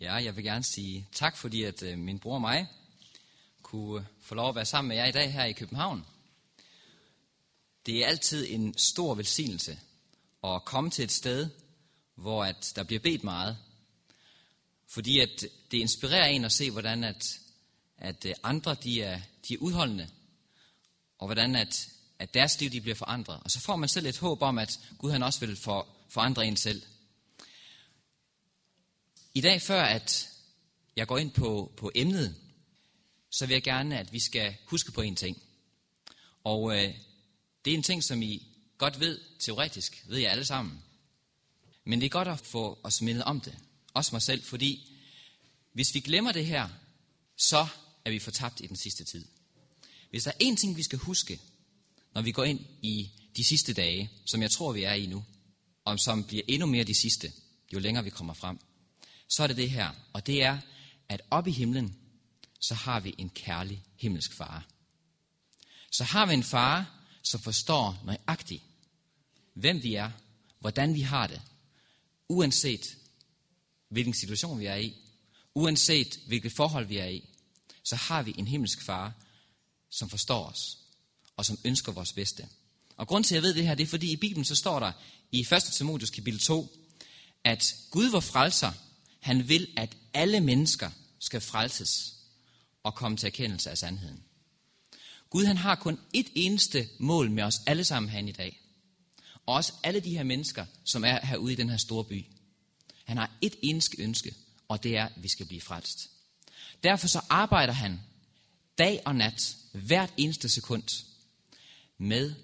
Ja, jeg vil gerne sige tak, fordi at øh, min bror og mig kunne øh, få lov at være sammen med jer i dag her i København. Det er altid en stor velsignelse at komme til et sted, hvor at der bliver bedt meget. Fordi at det inspirerer en at se, hvordan at, at øh, andre de er, de er udholdende, og hvordan at, at deres liv de bliver forandret. Og så får man selv et håb om, at Gud han også vil for, forandre en selv. I dag, før at jeg går ind på, på emnet, så vil jeg gerne, at vi skal huske på en ting. Og øh, det er en ting, som I godt ved, teoretisk ved jeg alle sammen. Men det er godt at få os mindet om det. Også mig selv, fordi hvis vi glemmer det her, så er vi fortabt i den sidste tid. Hvis der er én ting, vi skal huske, når vi går ind i de sidste dage, som jeg tror, vi er i nu, og som bliver endnu mere de sidste, jo længere vi kommer frem, så er det det her. Og det er, at op i himlen, så har vi en kærlig himmelsk far. Så har vi en far, som forstår nøjagtigt, hvem vi er, hvordan vi har det, uanset hvilken situation vi er i, uanset hvilket forhold vi er i, så har vi en himmelsk far, som forstår os, og som ønsker vores bedste. Og grund til, at jeg ved det her, det er, fordi i Bibelen så står der i 1. Timotheus kapitel 2, at Gud var frelser, han vil, at alle mennesker skal frelses og komme til erkendelse af sandheden. Gud han har kun et eneste mål med os alle sammen her i dag. Og også alle de her mennesker, som er herude i den her store by. Han har et eneste ønske, og det er, at vi skal blive frelst. Derfor så arbejder han dag og nat, hvert eneste sekund, med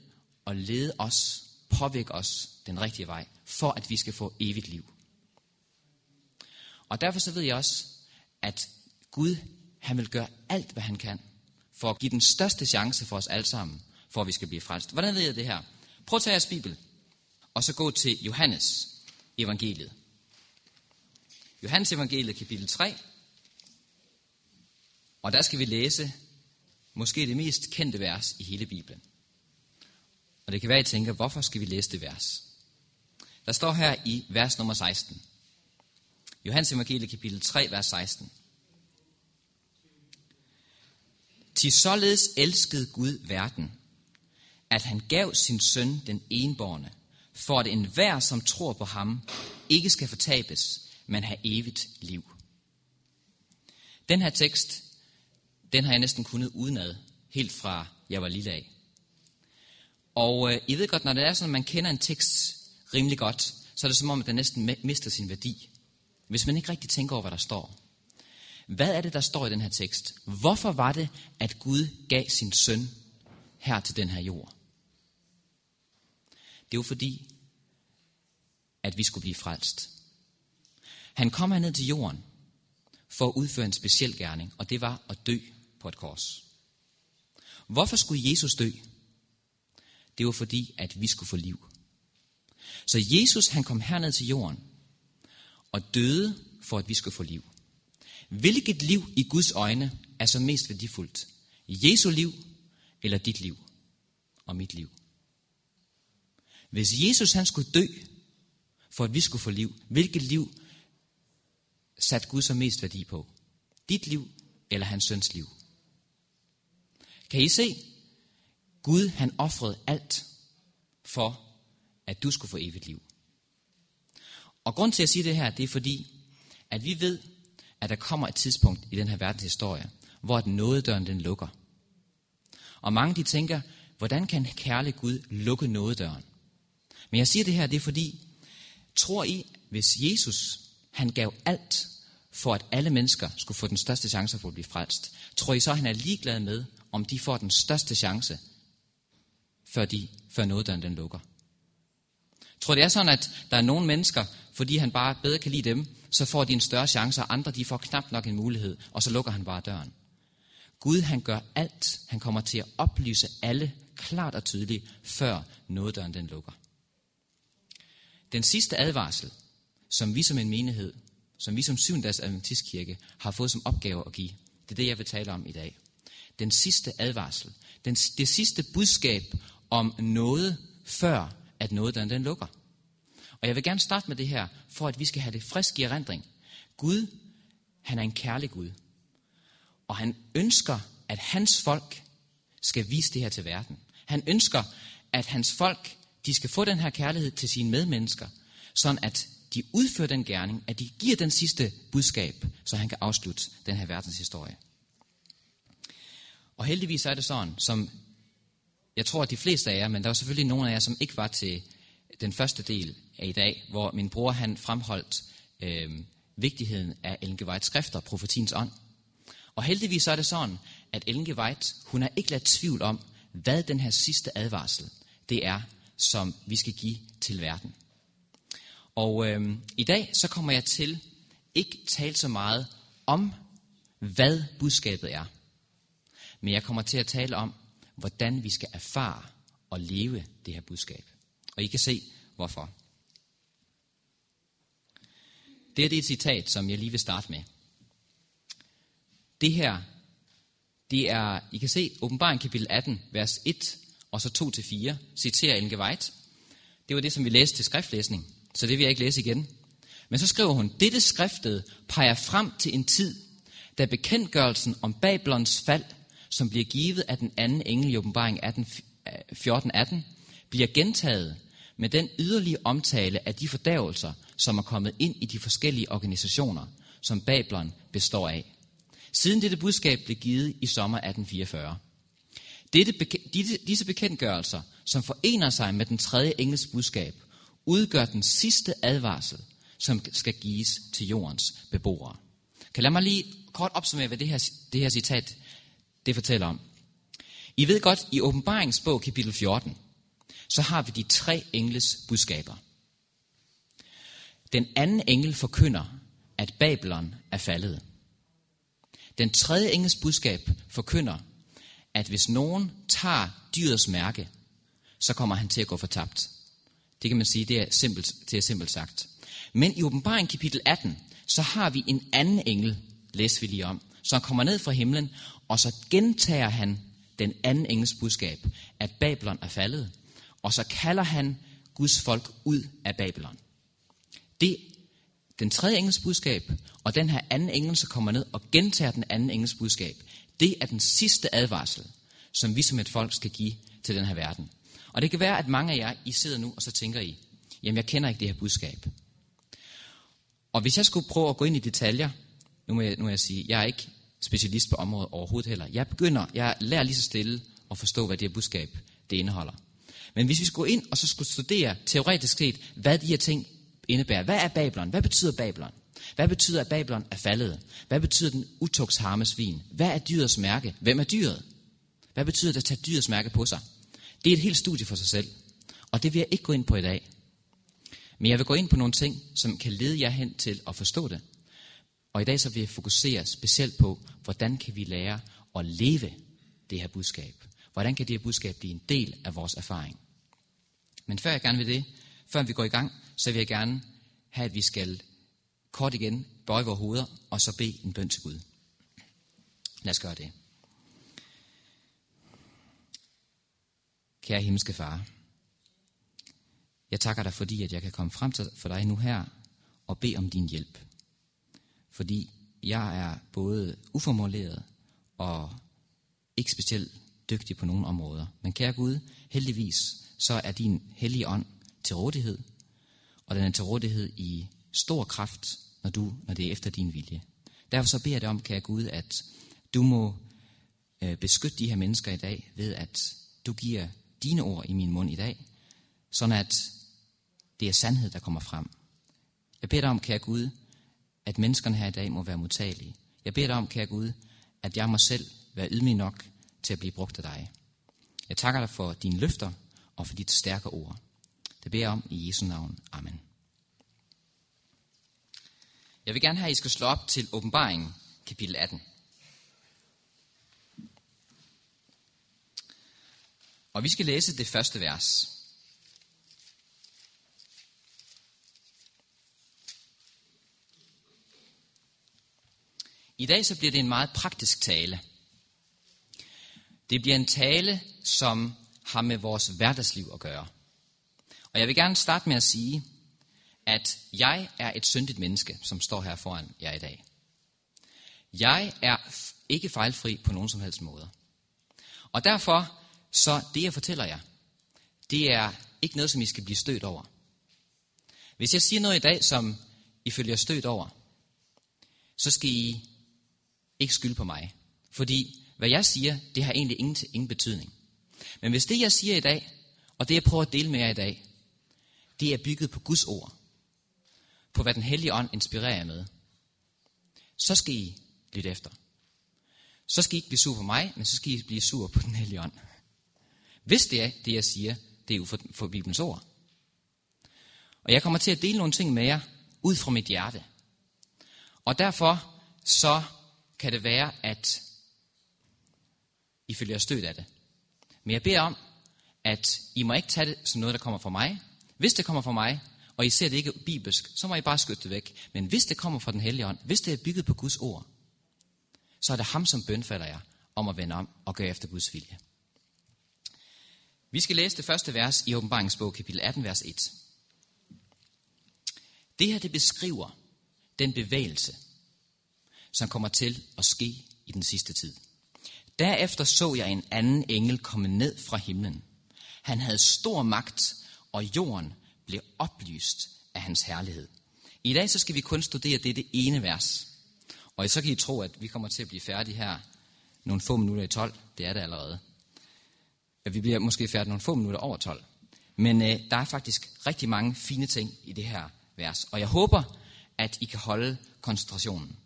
at lede os, påvirke os den rigtige vej, for at vi skal få evigt liv. Og derfor så ved jeg også, at Gud, han vil gøre alt, hvad han kan, for at give den største chance for os alle sammen, for at vi skal blive frelst. Hvordan ved jeg det her? Prøv at tage jeres Bibel, og så gå til Johannes evangeliet. Johannes evangeliet, kapitel 3. Og der skal vi læse måske det mest kendte vers i hele Bibelen. Og det kan være, at I tænker, hvorfor skal vi læse det vers? Der står her i vers nummer 16. Johannes evangelie kapitel 3, vers 16. Til således elskede Gud verden, at han gav sin søn den enborne, for at enhver, som tror på ham, ikke skal fortabes, men have evigt liv. Den her tekst, den har jeg næsten kunnet udenad, helt fra jeg var lille af. Og øh, I ved godt, når det er sådan, at man kender en tekst rimelig godt, så er det som om, at den næsten mister sin værdi. Hvis man ikke rigtig tænker over, hvad der står. Hvad er det, der står i den her tekst? Hvorfor var det, at Gud gav sin søn her til den her jord? Det var fordi, at vi skulle blive frelst. Han kom herned til jorden for at udføre en speciel gerning, og det var at dø på et kors. Hvorfor skulle Jesus dø? Det var fordi, at vi skulle få liv. Så Jesus han kom herned til jorden og døde for, at vi skulle få liv. Hvilket liv i Guds øjne er så mest værdifuldt? Jesu liv eller dit liv og mit liv? Hvis Jesus han skulle dø, for at vi skulle få liv, hvilket liv satte Gud så mest værdi på? Dit liv eller hans søns liv? Kan I se? Gud han offrede alt for, at du skulle få evigt liv. Og grund til at sige det her, det er fordi, at vi ved, at der kommer et tidspunkt i den her verdens historie, hvor den nådedøren den lukker. Og mange de tænker, hvordan kan kærlig Gud lukke nådedøren? Men jeg siger det her, det er fordi, tror I, hvis Jesus han gav alt for at alle mennesker skulle få den største chance for at blive frelst, tror I så, han er ligeglad med, om de får den største chance, før, de, før nådedøren den lukker? Tror det er sådan, at der er nogle mennesker, fordi han bare bedre kan lide dem, så får de en større chance, og andre de får knap nok en mulighed, og så lukker han bare døren. Gud han gør alt. Han kommer til at oplyse alle klart og tydeligt, før nåddøren den lukker. Den sidste advarsel, som vi som en menighed, som vi som syvendags adventistkirke har fået som opgave at give, det er det, jeg vil tale om i dag. Den sidste advarsel, den, det sidste budskab om noget, før at nådedøren den lukker. Og jeg vil gerne starte med det her, for at vi skal have det frisk i erindring. Gud, han er en kærlig Gud. Og han ønsker, at hans folk skal vise det her til verden. Han ønsker, at hans folk, de skal få den her kærlighed til sine medmennesker, sådan at de udfører den gerning, at de giver den sidste budskab, så han kan afslutte den her verdenshistorie. Og heldigvis er det sådan, som jeg tror, at de fleste af jer, men der var selvfølgelig nogle af jer, som ikke var til den første del af i dag, hvor min bror han fremholdt øh, vigtigheden af Ellen G. Whites skrifter, profetiens ånd. Og heldigvis er det sådan, at Ellen G. White, hun har ikke ladt tvivl om, hvad den her sidste advarsel, det er, som vi skal give til verden. Og øh, i dag så kommer jeg til ikke tale så meget om, hvad budskabet er. Men jeg kommer til at tale om, hvordan vi skal erfare og leve det her budskab. Og I kan se, hvorfor. Det er det citat, som jeg lige vil starte med. Det her, det er, I kan se, åbenbaring kapitel 18, vers 1 og så 2-4, citerer Ellen White. Det var det, som vi læste til skriftlæsning, så det vil jeg ikke læse igen. Men så skriver hun, dette skriftet peger frem til en tid, da bekendtgørelsen om Babylons fald, som bliver givet af den anden engel i åbenbaring 14.18, bliver gentaget med den yderlige omtale af de fordærvelser, som er kommet ind i de forskellige organisationer, som Babylon består af. Siden dette budskab blev givet i sommer 1844. Dette, disse bekendtgørelser, som forener sig med den tredje engels budskab, udgør den sidste advarsel, som skal gives til jordens beboere. Kan lad mig lige kort opsummere, hvad det her, det her citat det fortæller om. I ved godt, i åbenbaringsbog kapitel 14, så har vi de tre engles budskaber. Den anden engel forkynder, at Babylon er faldet. Den tredje engels budskab forkynder, at hvis nogen tager dyrets mærke, så kommer han til at gå fortabt. Det kan man sige, det er simpelt, det er simpelt sagt. Men i åbenbaring kapitel 18, så har vi en anden engel, læser vi lige om, som kommer ned fra himlen, og så gentager han den anden engels budskab, at Babylon er faldet, og så kalder han Guds folk ud af Babylon. Det den tredje engels budskab, og den her anden engel, så kommer ned og gentager den anden engels budskab, det er den sidste advarsel, som vi som et folk skal give til den her verden. Og det kan være, at mange af jer, I sidder nu, og så tænker I, jamen jeg kender ikke det her budskab. Og hvis jeg skulle prøve at gå ind i detaljer, nu må jeg, nu må jeg sige, jeg er ikke specialist på området overhovedet heller. Jeg begynder, jeg lærer lige så stille at forstå, hvad det her budskab det indeholder. Men hvis vi skulle ind og så skulle studere teoretisk set, hvad de her ting indebærer. Hvad er Babylon? Hvad betyder Babylon? Hvad betyder, at Babylon er faldet? Hvad betyder den utugtsharme vin? Hvad er dyrets mærke? Hvem er dyret? Hvad betyder det at tage dyrets mærke på sig? Det er et helt studie for sig selv. Og det vil jeg ikke gå ind på i dag. Men jeg vil gå ind på nogle ting, som kan lede jer hen til at forstå det. Og i dag så vil jeg fokusere specielt på, hvordan kan vi lære at leve det her budskab. Hvordan kan det her budskab blive en del af vores erfaring. Men før jeg gerne vil det, før vi går i gang, så vil jeg gerne have, at vi skal kort igen bøje vores hoveder, og så bede en bøn til Gud. Lad os gøre det. Kære himmelske far, jeg takker dig, fordi at jeg kan komme frem til for dig nu her og bede om din hjælp. Fordi jeg er både uformuleret og ikke specielt dygtig på nogle områder. Men kære Gud, heldigvis så er din hellige ånd til rådighed, og den er til rådighed i stor kraft, når, du, når det er efter din vilje. Derfor så beder jeg dig om, kære Gud, at du må øh, beskytte de her mennesker i dag ved, at du giver dine ord i min mund i dag, sådan at det er sandhed, der kommer frem. Jeg beder dig om, kære Gud, at menneskerne her i dag må være modtagelige. Jeg beder dig om, kære Gud, at jeg må selv være ydmyg nok til at blive brugt af dig. Jeg takker dig for dine løfter og for dit stærke ord. Det beder jeg om i Jesu navn. Amen. Jeg vil gerne have, at I skal slå op til åbenbaringen, kapitel 18. Og vi skal læse det første vers. I dag så bliver det en meget praktisk tale. Det bliver en tale, som har med vores hverdagsliv at gøre. Og jeg vil gerne starte med at sige, at jeg er et syndigt menneske, som står her foran jer i dag. Jeg er ikke fejlfri på nogen som helst måde. Og derfor, så det jeg fortæller jer, det er ikke noget, som I skal blive stødt over. Hvis jeg siger noget i dag, som I følger jer stødt over, så skal I ikke skylde på mig. Fordi hvad jeg siger, det har egentlig ingen, ingen betydning. Men hvis det, jeg siger i dag, og det, jeg prøver at dele med jer i dag, det er bygget på Guds ord, på hvad den hellige ånd inspirerer jer med, så skal I lytte efter. Så skal I ikke blive sur på mig, men så skal I blive sur på den hellige ånd. Hvis det er det, jeg siger, det er jo for, for Bibelens ord. Og jeg kommer til at dele nogle ting med jer, ud fra mit hjerte. Og derfor så kan det være, at I følger stødt af det. Men jeg beder om, at I må ikke tage det som noget, der kommer fra mig. Hvis det kommer fra mig, og I ser det ikke bibelsk, så må I bare skytte det væk. Men hvis det kommer fra den hellige ånd, hvis det er bygget på Guds ord, så er det ham, som bønfalder jer om at vende om og gøre efter Guds vilje. Vi skal læse det første vers i åbenbaringsbog, kapitel 18, vers 1. Det her, det beskriver den bevægelse, som kommer til at ske i den sidste tid. Derefter så jeg en anden engel komme ned fra himlen. Han havde stor magt, og jorden blev oplyst af hans herlighed. I dag så skal vi kun studere dette ene vers. Og så kan I tro, at vi kommer til at blive færdige her nogle få minutter i 12. Det er det allerede. At vi bliver måske færdige nogle få minutter over 12. Men øh, der er faktisk rigtig mange fine ting i det her vers. Og jeg håber, at I kan holde koncentrationen.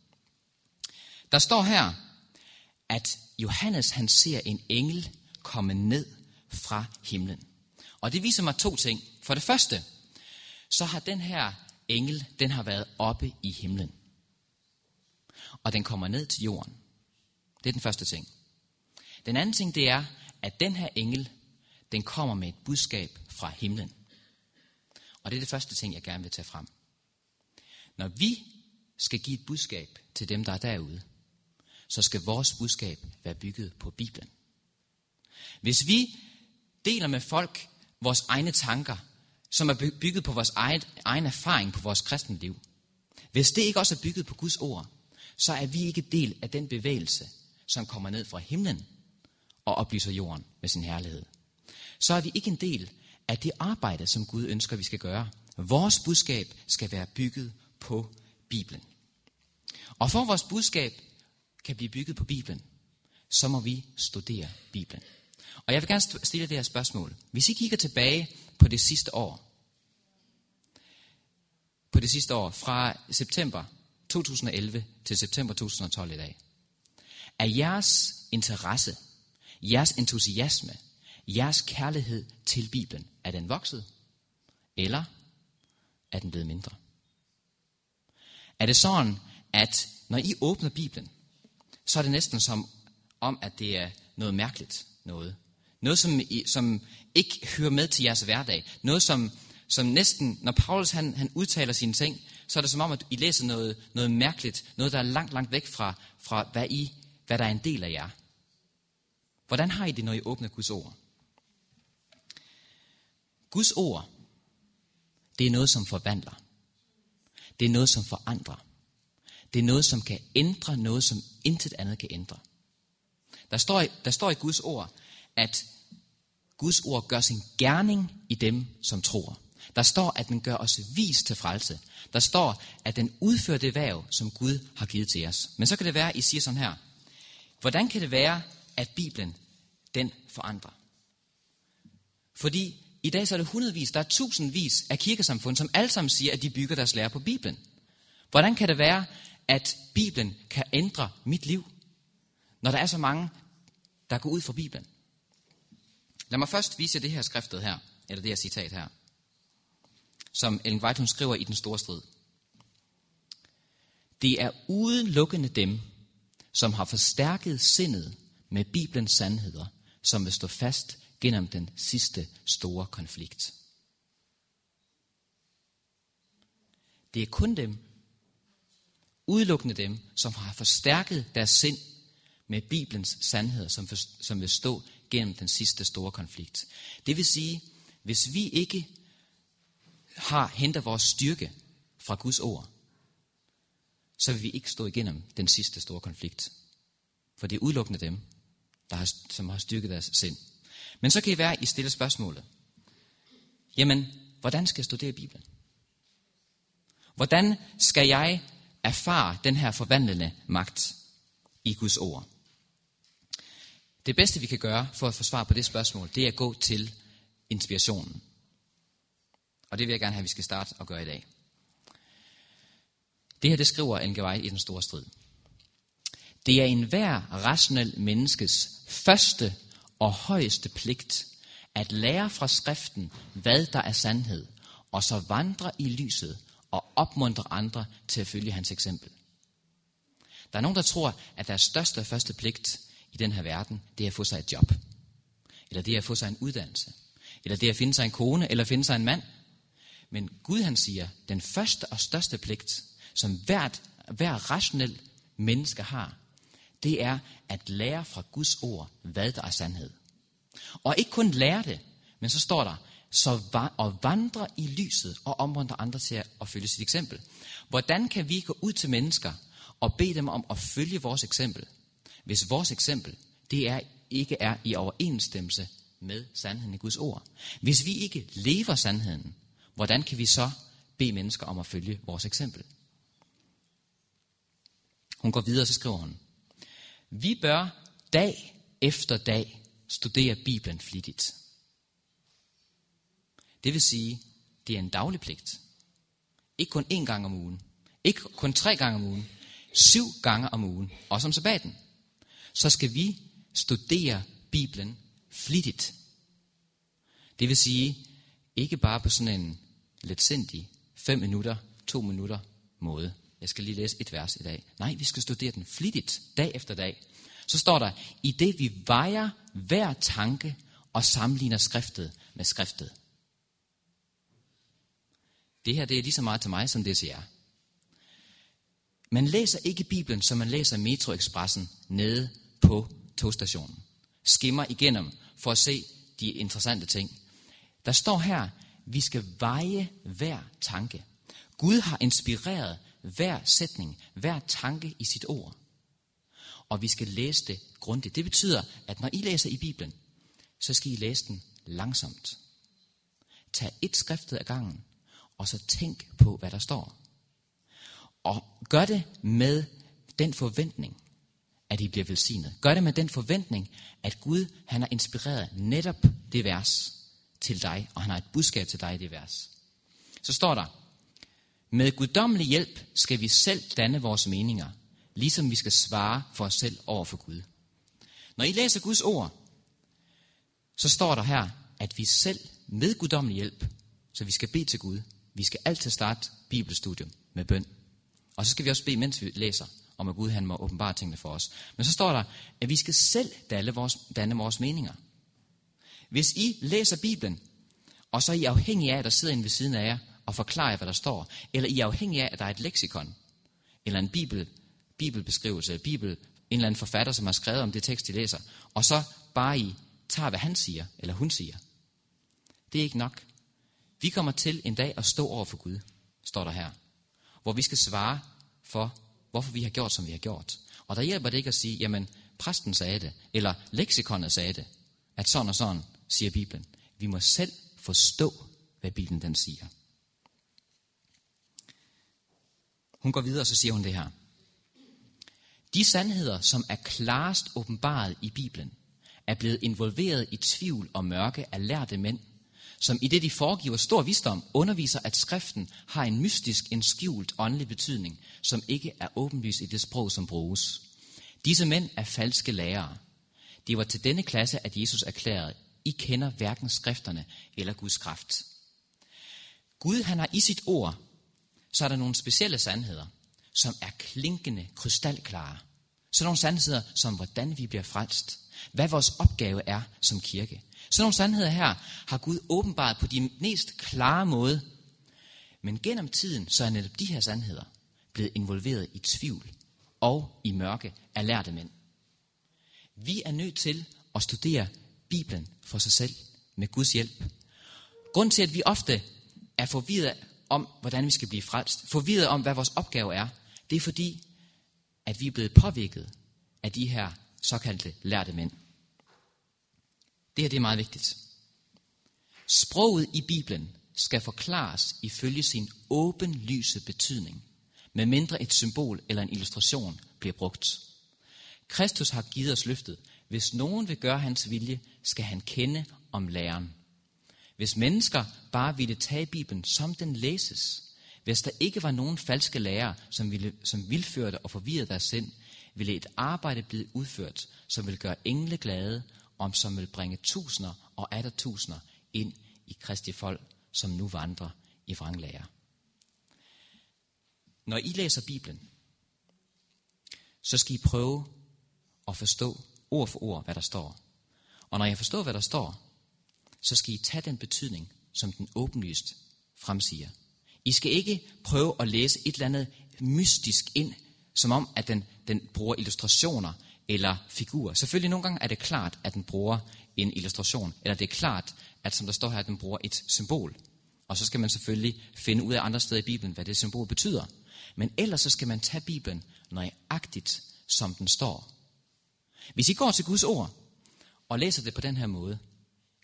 Der står her, at Johannes han ser en engel komme ned fra himlen. Og det viser mig to ting. For det første, så har den her engel, den har været oppe i himlen. Og den kommer ned til jorden. Det er den første ting. Den anden ting, det er, at den her engel, den kommer med et budskab fra himlen. Og det er det første ting, jeg gerne vil tage frem. Når vi skal give et budskab til dem, der er derude, så skal vores budskab være bygget på Bibelen. Hvis vi deler med folk vores egne tanker, som er bygget på vores egen, egen erfaring på vores kristenliv, hvis det ikke også er bygget på Guds ord, så er vi ikke del af den bevægelse, som kommer ned fra himlen og oplyser jorden med sin herlighed. Så er vi ikke en del af det arbejde, som Gud ønsker, vi skal gøre. Vores budskab skal være bygget på Bibelen. Og for vores budskab kan blive bygget på Bibelen, så må vi studere Bibelen. Og jeg vil gerne stille det her spørgsmål. Hvis I kigger tilbage på det sidste år, på det sidste år, fra september 2011 til september 2012 i dag, er jeres interesse, jeres entusiasme, jeres kærlighed til Bibelen, er den vokset? Eller er den blevet mindre? Er det sådan, at når I åbner Bibelen, så er det næsten som om, at det er noget mærkeligt noget. Noget, som, som ikke hører med til jeres hverdag. Noget, som, som næsten, når Paulus han, han udtaler sine ting, så er det som om, at I læser noget, noget mærkeligt. Noget, der er langt, langt væk fra, fra hvad, I, hvad der er en del af jer. Hvordan har I det, når I åbner Guds ord? Guds ord, det er noget, som forvandler. Det er noget, som forandrer. Det er noget, som kan ændre noget, som intet andet kan ændre. Der står, der står i Guds ord, at Guds ord gør sin gerning i dem, som tror. Der står, at den gør os vis til frelse. Der står, at den udfører det værv, som Gud har givet til os. Men så kan det være, at I siger sådan her. Hvordan kan det være, at Bibelen, den forandrer? Fordi i dag så er det hundredvis, der er tusindvis af kirkesamfund, som alle sammen siger, at de bygger deres lære på Bibelen. Hvordan kan det være, at Bibelen kan ændre mit liv, når der er så mange, der går ud fra Bibelen? Lad mig først vise jer det her skriftet her, eller det her citat her, som Ellen White hun skriver i Den Store Strid. Det er udelukkende dem, som har forstærket sindet med Bibelens sandheder, som vil stå fast gennem den sidste store konflikt. Det er kun dem, udelukkende dem, som har forstærket deres sind med Bibelens sandheder, som, for, som vil stå gennem den sidste store konflikt. Det vil sige, hvis vi ikke har henter vores styrke fra Guds ord, så vil vi ikke stå igennem den sidste store konflikt. For det er udelukkende dem, der har, som har styrket deres sind. Men så kan I være, I stille spørgsmålet. Jamen, hvordan skal jeg studere Bibelen? Hvordan skal jeg erfare den her forvandlende magt i Guds ord? Det bedste, vi kan gøre for at få svar på det spørgsmål, det er at gå til inspirationen. Og det vil jeg gerne have, at vi skal starte og gøre i dag. Det her, det skriver Engevej i Den Store Strid. Det er enhver rationel menneskes første og højeste pligt at lære fra skriften, hvad der er sandhed, og så vandre i lyset og opmuntre andre til at følge hans eksempel. Der er nogen, der tror, at deres største og første pligt i den her verden, det er at få sig et job. Eller det er at få sig en uddannelse. Eller det er at finde sig en kone, eller finde sig en mand. Men Gud han siger, den første og største pligt, som hvert, hver rationel menneske har, det er at lære fra Guds ord, hvad der er sandhed. Og ikke kun lære det, men så står der, så og vandre i lyset og omvandre andre til at følge sit eksempel. Hvordan kan vi gå ud til mennesker og bede dem om at følge vores eksempel, hvis vores eksempel det er, ikke er i overensstemmelse med sandheden i Guds ord? Hvis vi ikke lever sandheden, hvordan kan vi så bede mennesker om at følge vores eksempel? Hun går videre, så skriver hun, vi bør dag efter dag studere Bibelen flittigt. Det vil sige, det er en daglig pligt. Ikke kun én gang om ugen. Ikke kun tre gange om ugen. Syv gange om ugen. Også om sabbaten. Så skal vi studere Bibelen flittigt. Det vil sige, ikke bare på sådan en letsindig fem minutter, to minutter måde. Jeg skal lige læse et vers i dag. Nej, vi skal studere den flittigt, dag efter dag. Så står der, i det vi vejer hver tanke og sammenligner skriftet med skriftet. Det her det er lige så meget til mig, som det er til jer. Man læser ikke Bibelen, som man læser Metroexpressen nede på togstationen. Skimmer igennem for at se de interessante ting. Der står her, vi skal veje hver tanke. Gud har inspireret hver sætning, hver tanke i sit ord. Og vi skal læse det grundigt. Det betyder, at når I læser i Bibelen, så skal I læse den langsomt. Tag et skriftet af gangen, og så tænk på, hvad der står. Og gør det med den forventning, at I bliver velsignet. Gør det med den forventning, at Gud han har inspireret netop det vers til dig, og han har et budskab til dig i det vers. Så står der, med guddommelig hjælp skal vi selv danne vores meninger, ligesom vi skal svare for os selv over for Gud. Når I læser Guds ord, så står der her, at vi selv med guddommelig hjælp, så vi skal bede til Gud. Vi skal altid starte bibelstudium med bøn. Og så skal vi også bede, mens vi læser, om at Gud han må åbenbare tingene for os. Men så står der, at vi skal selv danne vores, danne vores meninger. Hvis I læser Bibelen, og så er I afhængige af, at der sidder en ved siden af jer og forklarer, hvad der står, eller I er afhængige af, at der er et leksikon, eller en bibel, bibelbeskrivelse, bibel, en eller anden forfatter, som har skrevet om det tekst, I læser, og så bare I tager, hvad han siger, eller hun siger. Det er ikke nok. Vi kommer til en dag at stå over for Gud, står der her, hvor vi skal svare for, hvorfor vi har gjort, som vi har gjort. Og der hjælper det ikke at sige, jamen, præsten sagde det, eller leksikonet sagde det, at sådan og sådan, siger Bibelen. Vi må selv forstå, hvad Bibelen den siger. Hun går videre, og så siger hun det her. De sandheder, som er klarest åbenbaret i Bibelen, er blevet involveret i tvivl og mørke af lærte mænd, som i det de foregiver stor visdom, underviser, at skriften har en mystisk, en skjult åndelig betydning, som ikke er åbenlyst i det sprog, som bruges. Disse mænd er falske lærere. Det var til denne klasse, at Jesus erklærede, I kender hverken skrifterne eller Guds kraft. Gud han har i sit ord, så er der nogle specielle sandheder, som er klinkende, krystalklare. Så nogle sandheder som, hvordan vi bliver frelst. Hvad vores opgave er som kirke. Så nogle sandheder her har Gud åbenbart på de mest klare måde. Men gennem tiden, så er netop de her sandheder blevet involveret i tvivl og i mørke af lærte mænd. Vi er nødt til at studere Bibelen for sig selv med Guds hjælp. Grunden til, at vi ofte er forvirret om, hvordan vi skal blive frelst, forvirret om, hvad vores opgave er, Det er fordi, at vi er blevet påvirket af de her såkaldte lærte mænd. Det her det er meget vigtigt. Sproget i Bibelen skal forklares ifølge sin åbenlyse betydning, med mindre et symbol eller en illustration bliver brugt. Kristus har givet os løftet. Hvis nogen vil gøre hans vilje, skal han kende om læren. Hvis mennesker bare ville tage Bibelen, som den læses, hvis der ikke var nogen falske lærere, som, ville, som vildførte og forvirrede deres sind, ville et arbejde blive udført, som vil gøre engle glade, om som vil bringe tusinder og atter tusinder ind i Kristi folk, som nu vandrer i vranglærer. Når I læser Bibelen, så skal I prøve at forstå ord for ord, hvad der står. Og når jeg forstår, hvad der står, så skal I tage den betydning, som den åbenlyst fremsiger. I skal ikke prøve at læse et eller andet mystisk ind, som om, at den, den bruger illustrationer eller figurer. Selvfølgelig nogle gange er det klart, at den bruger en illustration, eller det er klart, at som der står her, at den bruger et symbol. Og så skal man selvfølgelig finde ud af andre steder i Bibelen, hvad det symbol betyder. Men ellers så skal man tage Bibelen nøjagtigt, som den står. Hvis I går til Guds ord og læser det på den her måde,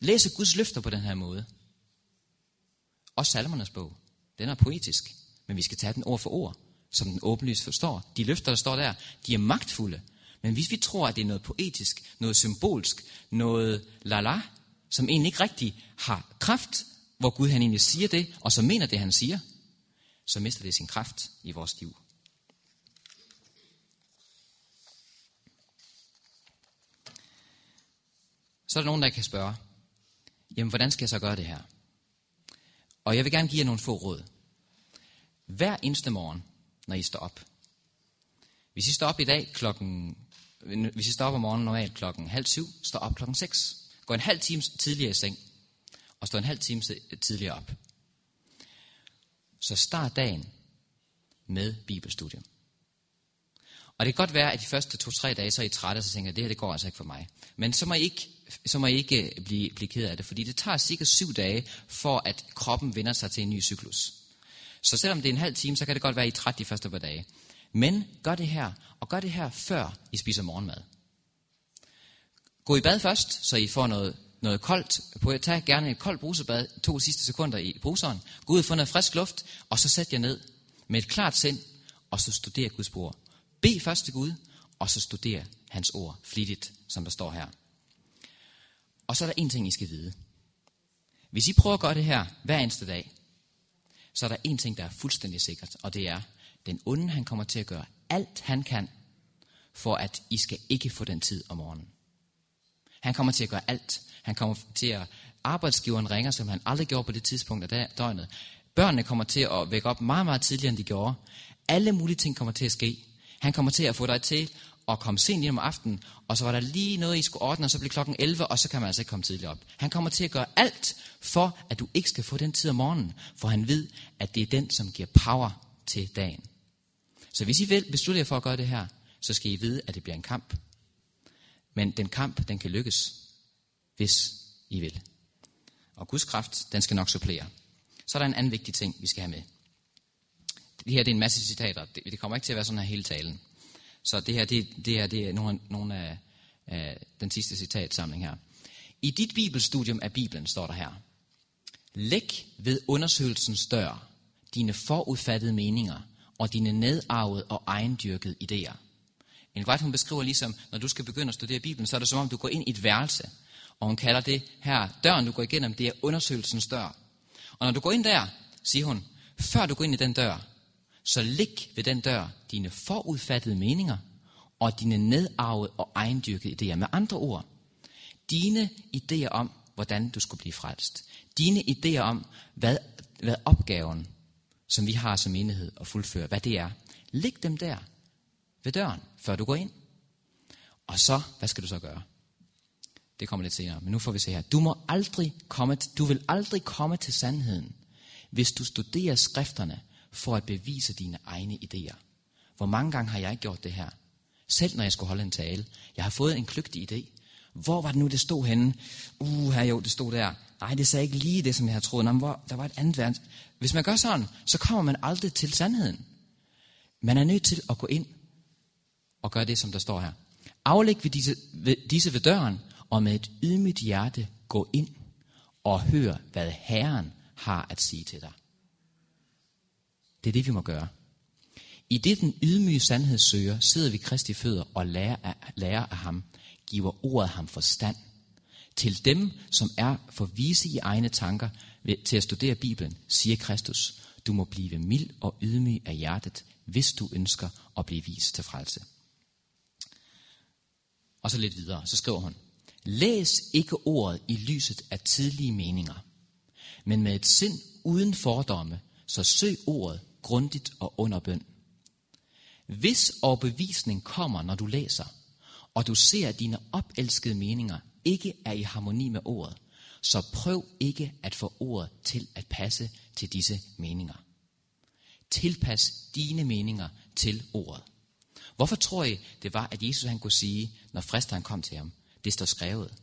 læser Guds løfter på den her måde, og salmernes bog, den er poetisk, men vi skal tage den ord for ord, som den åbenlyst forstår. De løfter, der står der, de er magtfulde. Men hvis vi tror, at det er noget poetisk, noget symbolsk, noget lala, som egentlig ikke rigtig har kraft, hvor Gud han egentlig siger det, og så mener det, han siger, så mister det sin kraft i vores liv. Så er der nogen, der kan spørge, jamen hvordan skal jeg så gøre det her? Og jeg vil gerne give jer nogle få råd. Hver eneste morgen, når I står op. Hvis I står op i dag klokken, hvis I står op om morgenen normalt klokken halv syv, står op klokken 6. Gå en halv time tidligere i seng, og stå en halv time tidligere op. Så start dagen med bibelstudium. Og det kan godt være, at de første to-tre dage, så er I trætte, og så tænker at det her det går altså ikke for mig. Men så må I ikke, så må I ikke øh, blive, blive ked af det, fordi det tager cirka syv dage, for at kroppen vender sig til en ny cyklus. Så selvom det er en halv time, så kan det godt være, at I er træt de første par dage. Men gør det her, og gør det her før I spiser morgenmad. Gå i bad først, så I får noget, noget koldt på Tag gerne et koldt brusebad to sidste sekunder i bruseren. Gå ud og få noget frisk luft, og så sæt jer ned med et klart sind, og så studer Guds ord. Be først til Gud, og så studer hans ord flittigt, som der står her. Og så er der en ting, I skal vide. Hvis I prøver at gøre det her hver eneste dag, så er der en ting, der er fuldstændig sikkert, og det er, den onde, han kommer til at gøre alt, han kan, for at I skal ikke få den tid om morgenen. Han kommer til at gøre alt. Han kommer til at arbejdsgiveren ringer, som han aldrig gjorde på det tidspunkt af døgnet. Børnene kommer til at vække op meget, meget tidligere, end de gjorde. Alle mulige ting kommer til at ske. Han kommer til at få dig til og kom sent hjem om aftenen, og så var der lige noget, I skulle ordne, og så blev klokken 11, og så kan man altså ikke komme tidligt op. Han kommer til at gøre alt for, at du ikke skal få den tid om morgenen, for han ved, at det er den, som giver power til dagen. Så hvis I vil beslutte jer for at gøre det her, så skal I vide, at det bliver en kamp. Men den kamp, den kan lykkes, hvis I vil. Og Guds kraft, den skal nok supplere. Så er der en anden vigtig ting, vi skal have med. Det her det er en masse citater. Det, det kommer ikke til at være sådan her hele talen. Så det her, det, det her, det er nogle, nogle af, af den sidste citatsamling her. I dit bibelstudium af Bibelen står der her. Læg ved undersøgelsens dør dine forudfattede meninger og dine nedarvede og ejendyrkede idéer. En White, hun beskriver ligesom, når du skal begynde at studere Bibelen, så er det som om, du går ind i et værelse. Og hun kalder det her, døren du går igennem, det er undersøgelsens dør. Og når du går ind der, siger hun, før du går ind i den dør, så læg ved den dør dine forudfattede meninger og dine nedarvede og ejendyrkede idéer. Med andre ord, dine idéer om, hvordan du skulle blive frelst. Dine idéer om, hvad, hvad opgaven, som vi har som enhed at fuldføre, hvad det er. Læg dem der ved døren, før du går ind. Og så, hvad skal du så gøre? Det kommer lidt senere, men nu får vi se her. Du, må aldrig komme, du vil aldrig komme til sandheden, hvis du studerer skrifterne for at bevise dine egne idéer. Hvor mange gange har jeg gjort det her? Selv når jeg skulle holde en tale. Jeg har fået en kløgtig idé. Hvor var det nu, det stod henne? Uh, her jo, det stod der. Nej, det sagde ikke lige det, som jeg havde troet. Nå, hvor, der var et andet værns. Hvis man gør sådan, så kommer man aldrig til sandheden. Man er nødt til at gå ind og gøre det, som der står her. Aflæg ved disse, ved, disse ved døren, og med et ydmygt hjerte gå ind og hør, hvad Herren har at sige til dig. Det er det, vi må gøre. I det den ydmyge sandhed søger, sidder vi Kristi fødder og lærer af, lærer af ham, giver ordet ham forstand. Til dem, som er for vise i egne tanker til at studere Bibelen, siger Kristus, du må blive mild og ydmyg af hjertet, hvis du ønsker at blive vist til frelse. Og så lidt videre, så skriver hun, Læs ikke ordet i lyset af tidlige meninger, men med et sind uden fordomme, så søg ordet grundigt og under bøn. Hvis overbevisning kommer, når du læser, og du ser, at dine opelskede meninger ikke er i harmoni med ordet, så prøv ikke at få ordet til at passe til disse meninger. Tilpas dine meninger til ordet. Hvorfor tror I, det var, at Jesus han kunne sige, når fristeren kom til ham, det står skrevet.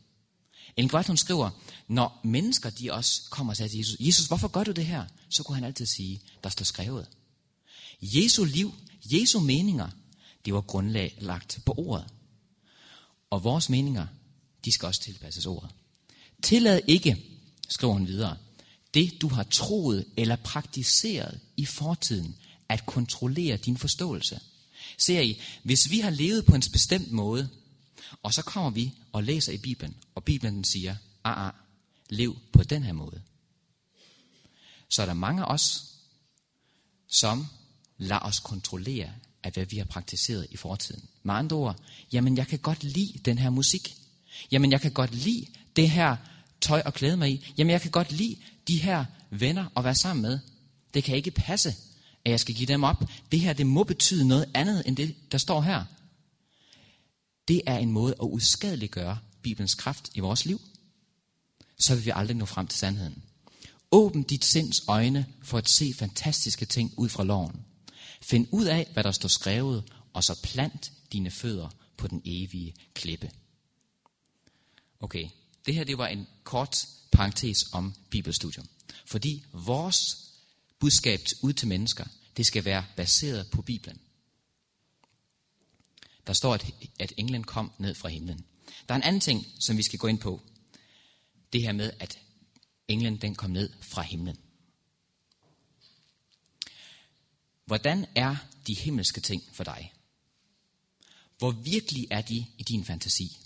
Ellen White, hun skriver, når mennesker de også kommer og siger til Jesus, Jesus, hvorfor gør du det her? Så kunne han altid sige, der står skrevet. Jesu liv, Jesu meninger, det var grundlagt på ordet. Og vores meninger, de skal også tilpasses ordet. Tillad ikke, skriver hun videre, det du har troet eller praktiseret i fortiden, at kontrollere din forståelse. Ser I, hvis vi har levet på en bestemt måde, og så kommer vi og læser i Bibelen, og Bibelen siger, ah, ah, lev på den her måde. Så er der mange af os, som lader os kontrollere af, hvad vi har praktiseret i fortiden. Med andre ord, jamen jeg kan godt lide den her musik. Jamen jeg kan godt lide det her tøj at klæde mig i. Jamen jeg kan godt lide de her venner at være sammen med. Det kan ikke passe, at jeg skal give dem op. Det her, det må betyde noget andet, end det, der står her. Det er en måde at uskadeliggøre Bibelens kraft i vores liv. Så vil vi aldrig nå frem til sandheden. Åbn dit sinds øjne for at se fantastiske ting ud fra loven. Find ud af, hvad der står skrevet, og så plant dine fødder på den evige klippe. Okay, det her det var en kort parentes om bibelstudium. Fordi vores budskab ud til mennesker, det skal være baseret på Bibelen. Der står, at, at englen kom ned fra himlen. Der er en anden ting, som vi skal gå ind på. Det her med, at englen den kom ned fra himlen. Hvordan er de himmelske ting for dig? Hvor virkelig er de i din fantasi?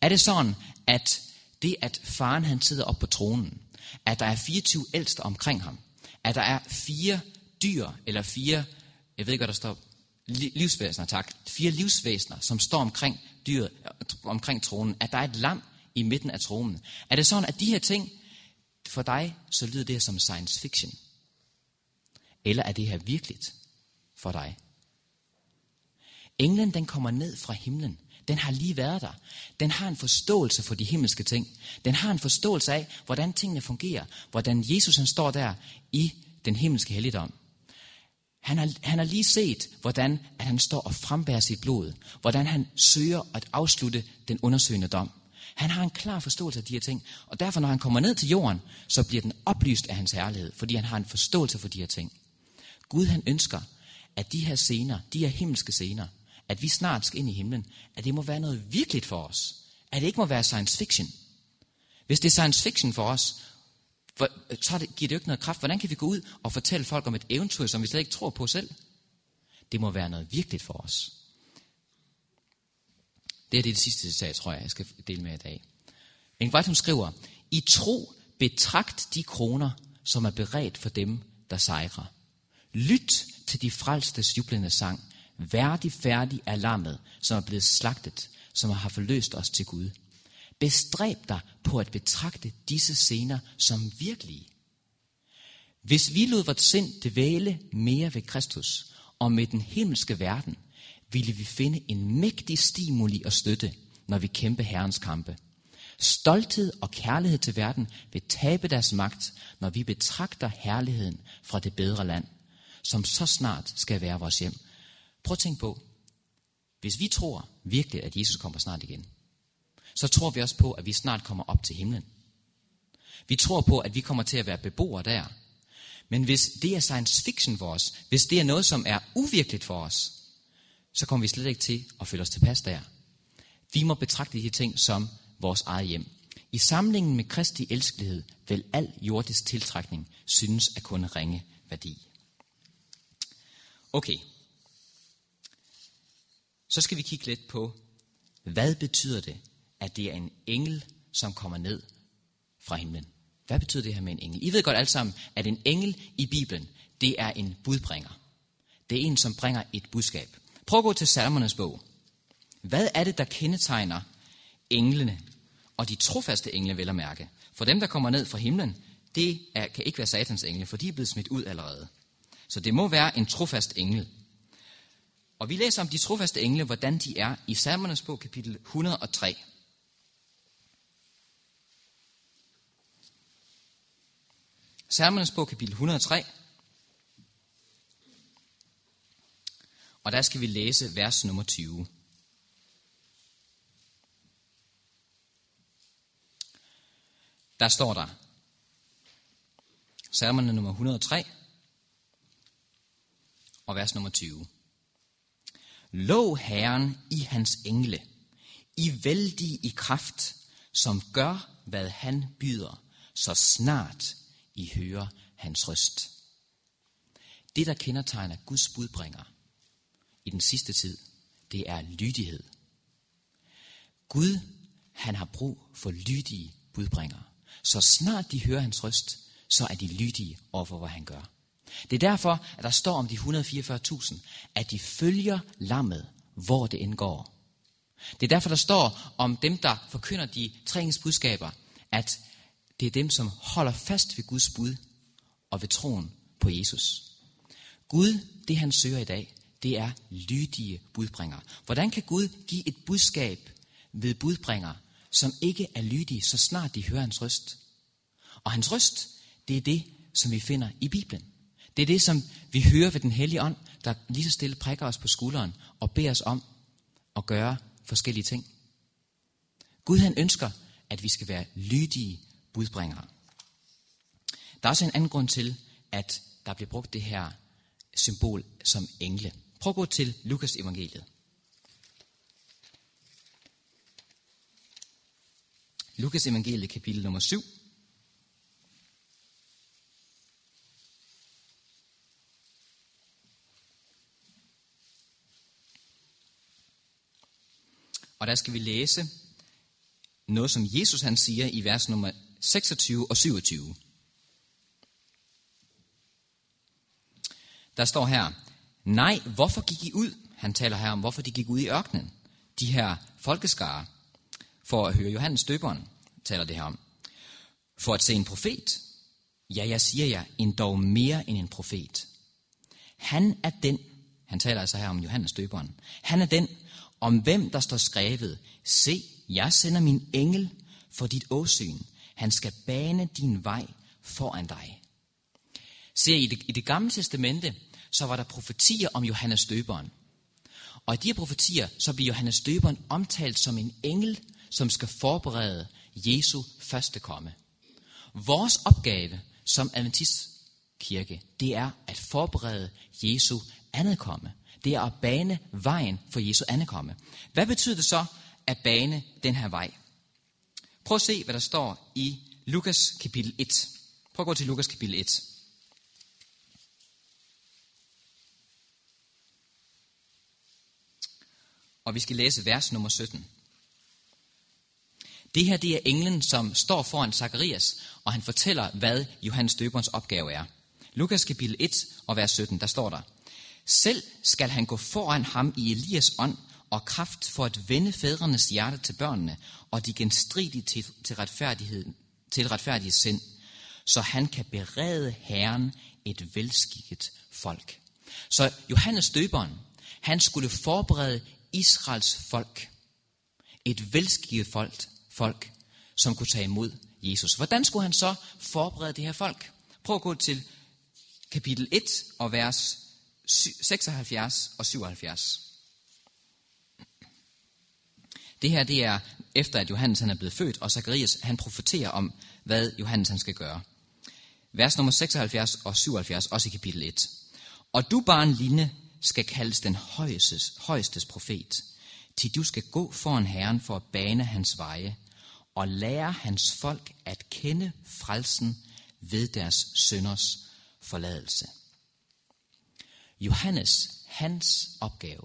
Er det sådan, at det, at faren han sidder op på tronen, at der er 24 ældste omkring ham, at der er fire dyr, eller fire, jeg ved ikke, hvad der står, livsvæsener, tak, fire livsvæsener, som står omkring dyret, øh, omkring tronen, at der er et lam i midten af tronen. Er det sådan, at de her ting, for dig, så lyder det som science fiction? Eller er det her virkeligt for dig? Englen, den kommer ned fra himlen. Den har lige været der. Den har en forståelse for de himmelske ting. Den har en forståelse af, hvordan tingene fungerer. Hvordan Jesus han står der i den himmelske helligdom. Han har, han har lige set, hvordan at han står og frembærer sit blod. Hvordan han søger at afslutte den undersøgende dom. Han har en klar forståelse af de her ting. Og derfor, når han kommer ned til jorden, så bliver den oplyst af hans herlighed. Fordi han har en forståelse for de her ting. Gud han ønsker, at de her scener, de her himmelske scener, at vi snart skal ind i himlen, at det må være noget virkeligt for os. At det ikke må være science fiction. Hvis det er science fiction for os, for, så det, giver det jo ikke noget kraft. Hvordan kan vi gå ud og fortælle folk om et eventyr, som vi slet ikke tror på selv? Det må være noget virkeligt for os. Det er det, det sidste citat, tror jeg, jeg skal dele med i dag. Engvejt, hun skriver, I tro betragt de kroner, som er beredt for dem, der sejrer. Lyt til de frelstes jublende sang. Værdig færdig er lammet, som er blevet slagtet, som har forløst os til Gud. Bestræb dig på at betragte disse scener som virkelige. Hvis vi lod vores sind dvæle mere ved Kristus og med den himmelske verden, ville vi finde en mægtig stimuli og støtte, når vi kæmper Herrens kampe. Stolthed og kærlighed til verden vil tabe deres magt, når vi betragter herligheden fra det bedre land, som så snart skal være vores hjem. Prøv at tænke på, hvis vi tror virkelig, at Jesus kommer snart igen, så tror vi også på, at vi snart kommer op til himlen. Vi tror på, at vi kommer til at være beboere der. Men hvis det er science fiction for os, hvis det er noget, som er uvirkeligt for os, så kommer vi slet ikke til at føle os tilpas der. Vi må betragte de ting som vores eget hjem. I samlingen med Kristi elskelighed vil al jordisk tiltrækning synes at kunne ringe værdi. Okay. Så skal vi kigge lidt på, hvad betyder det, at det er en engel, som kommer ned fra himlen? Hvad betyder det her med en engel? I ved godt alle sammen, at en engel i Bibelen, det er en budbringer. Det er en, som bringer et budskab. Prøv at gå til salmernes bog. Hvad er det, der kendetegner englene, og de trofaste engle vel at mærke? For dem, der kommer ned fra himlen, det er, kan ikke være satans engle, for de er blevet smidt ud allerede. Så det må være en trofast engel. Og vi læser om de trofaste engle, hvordan de er i salmernes bog, kapitel 103. Salmernes bog, kapitel 103. Og der skal vi læse vers nummer 20. Der står der, salmerne nummer 103 og vers nummer 20. Lov Herren i hans engle, i vældig i kraft, som gør, hvad han byder, så snart i hører hans røst. Det, der kendetegner Guds budbringer i den sidste tid, det er lydighed. Gud, han har brug for lydige budbringere. Så snart de hører hans røst, så er de lydige over for, hvad han gør. Det er derfor, at der står om de 144.000, at de følger lammet, hvor det indgår. Det er derfor, der står om dem, der forkynder de træningsbudskaber, at det er dem, som holder fast ved Guds bud og ved troen på Jesus. Gud, det han søger i dag, det er lydige budbringere. Hvordan kan Gud give et budskab ved budbringere, som ikke er lydige, så snart de hører hans røst? Og hans røst, det er det, som vi finder i Bibelen. Det er det, som vi hører ved den hellige ånd, der lige så stille prikker os på skulderen og beder os om at gøre forskellige ting. Gud han ønsker, at vi skal være lydige budbringere. Der er også en anden grund til, at der bliver brugt det her symbol som engle. Prøv at gå til Lukas evangeliet. Lukas evangeliet kapitel nummer 7. Og der skal vi læse noget, som Jesus han siger i vers nummer 26 og 27. Der står her, nej, hvorfor gik I ud? Han taler her om, hvorfor de gik ud i ørkenen. De her folkeskare, for at høre Johannes døberen, taler det her om. For at se en profet. Ja, jeg siger jer, en dog mere end en profet. Han er den, han taler altså her om Johannes døberen, han er den, om hvem der står skrevet, se, jeg sender min engel for dit åsyn. Han skal bane din vej foran dig. Se, i det, i det gamle testamente, så var der profetier om Johannes døberen. Og i de her profetier, så bliver Johannes døberen omtalt som en engel, som skal forberede Jesu første komme. Vores opgave som adventistkirke, det er at forberede Jesu andet komme. Det er at bane vejen for Jesu andet komme. Hvad betyder det så at bane den her vej? Prøv at se, hvad der står i Lukas kapitel 1. Prøv at gå til Lukas kapitel 1. Og vi skal læse vers nummer 17. Det her det er englen, som står foran Zakarias, og han fortæller, hvad Johannes døberens opgave er. Lukas kapitel 1 og vers 17, der står der. Selv skal han gå foran ham i Elias ånd og kraft for at vende fædrenes hjerte til børnene, og de genstridige til, til, retfærdighed, til retfærdige sind, så han kan berede Herren et velskikket folk. Så Johannes døberen, han skulle forberede Israels folk, et velskikket folk, folk, som kunne tage imod Jesus. Hvordan skulle han så forberede det her folk? Prøv at gå til kapitel 1 og vers 76 og 77. Det her det er efter, at Johannes han er blevet født, og Zacharias han profeterer om, hvad Johannes han skal gøre. vers nummer 76 og 77, også i kapitel 1. Og du, barn Line, skal kaldes den højestes, højestes profet, til du skal gå foran Herren for at bane hans veje, og lære hans folk at kende frelsen ved deres sønders forladelse. Johannes, hans opgave,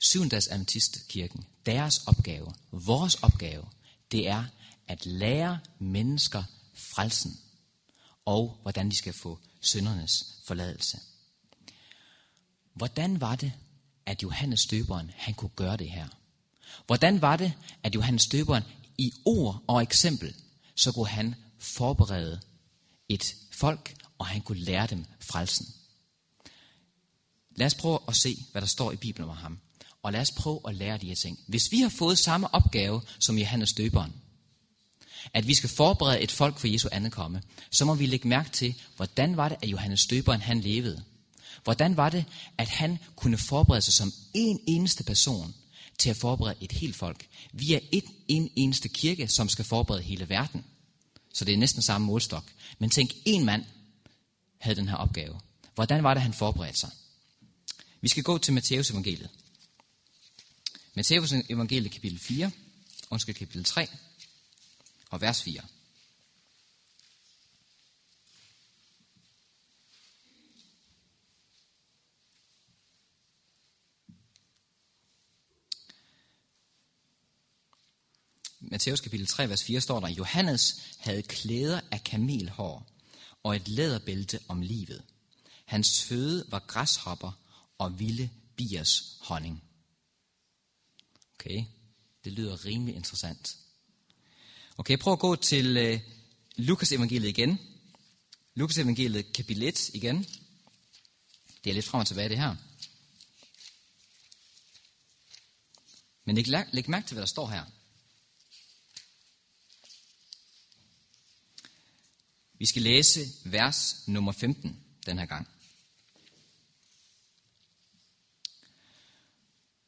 Syvendags Adventistkirken, deres opgave, vores opgave, det er at lære mennesker frelsen og hvordan de skal få syndernes forladelse. Hvordan var det, at Johannes Døberen han kunne gøre det her? Hvordan var det, at Johannes Døberen i ord og eksempel, så kunne han forberede et folk, og han kunne lære dem frelsen. Lad os prøve at se, hvad der står i Bibelen om ham. Og lad os prøve at lære de her ting. Hvis vi har fået samme opgave som Johannes Døberen, at vi skal forberede et folk for Jesu komme, så må vi lægge mærke til, hvordan var det, at Johannes Døberen han levede. Hvordan var det, at han kunne forberede sig som en eneste person til at forberede et helt folk. Vi er et, en eneste kirke, som skal forberede hele verden. Så det er næsten samme målstok. Men tænk, en mand havde den her opgave. Hvordan var det, han forberedte sig? Vi skal gå til Matteus evangeliet. Matteus evangeliet kapitel 4, undskyld kapitel 3 og vers 4. Matteus kapitel 3, vers 4 står der, Johannes havde klæder af kamelhår og et læderbælte om livet. Hans føde var græshopper og vilde biers honning. Okay, det lyder rimelig interessant. Okay, prøv at gå til øh, Lukas evangeliet igen. Lukas evangeliet kapitel 1 igen. Det er lidt frem og tilbage det her. Men læg, læg mærke til, hvad der står her. Vi skal læse vers nummer 15 den her gang.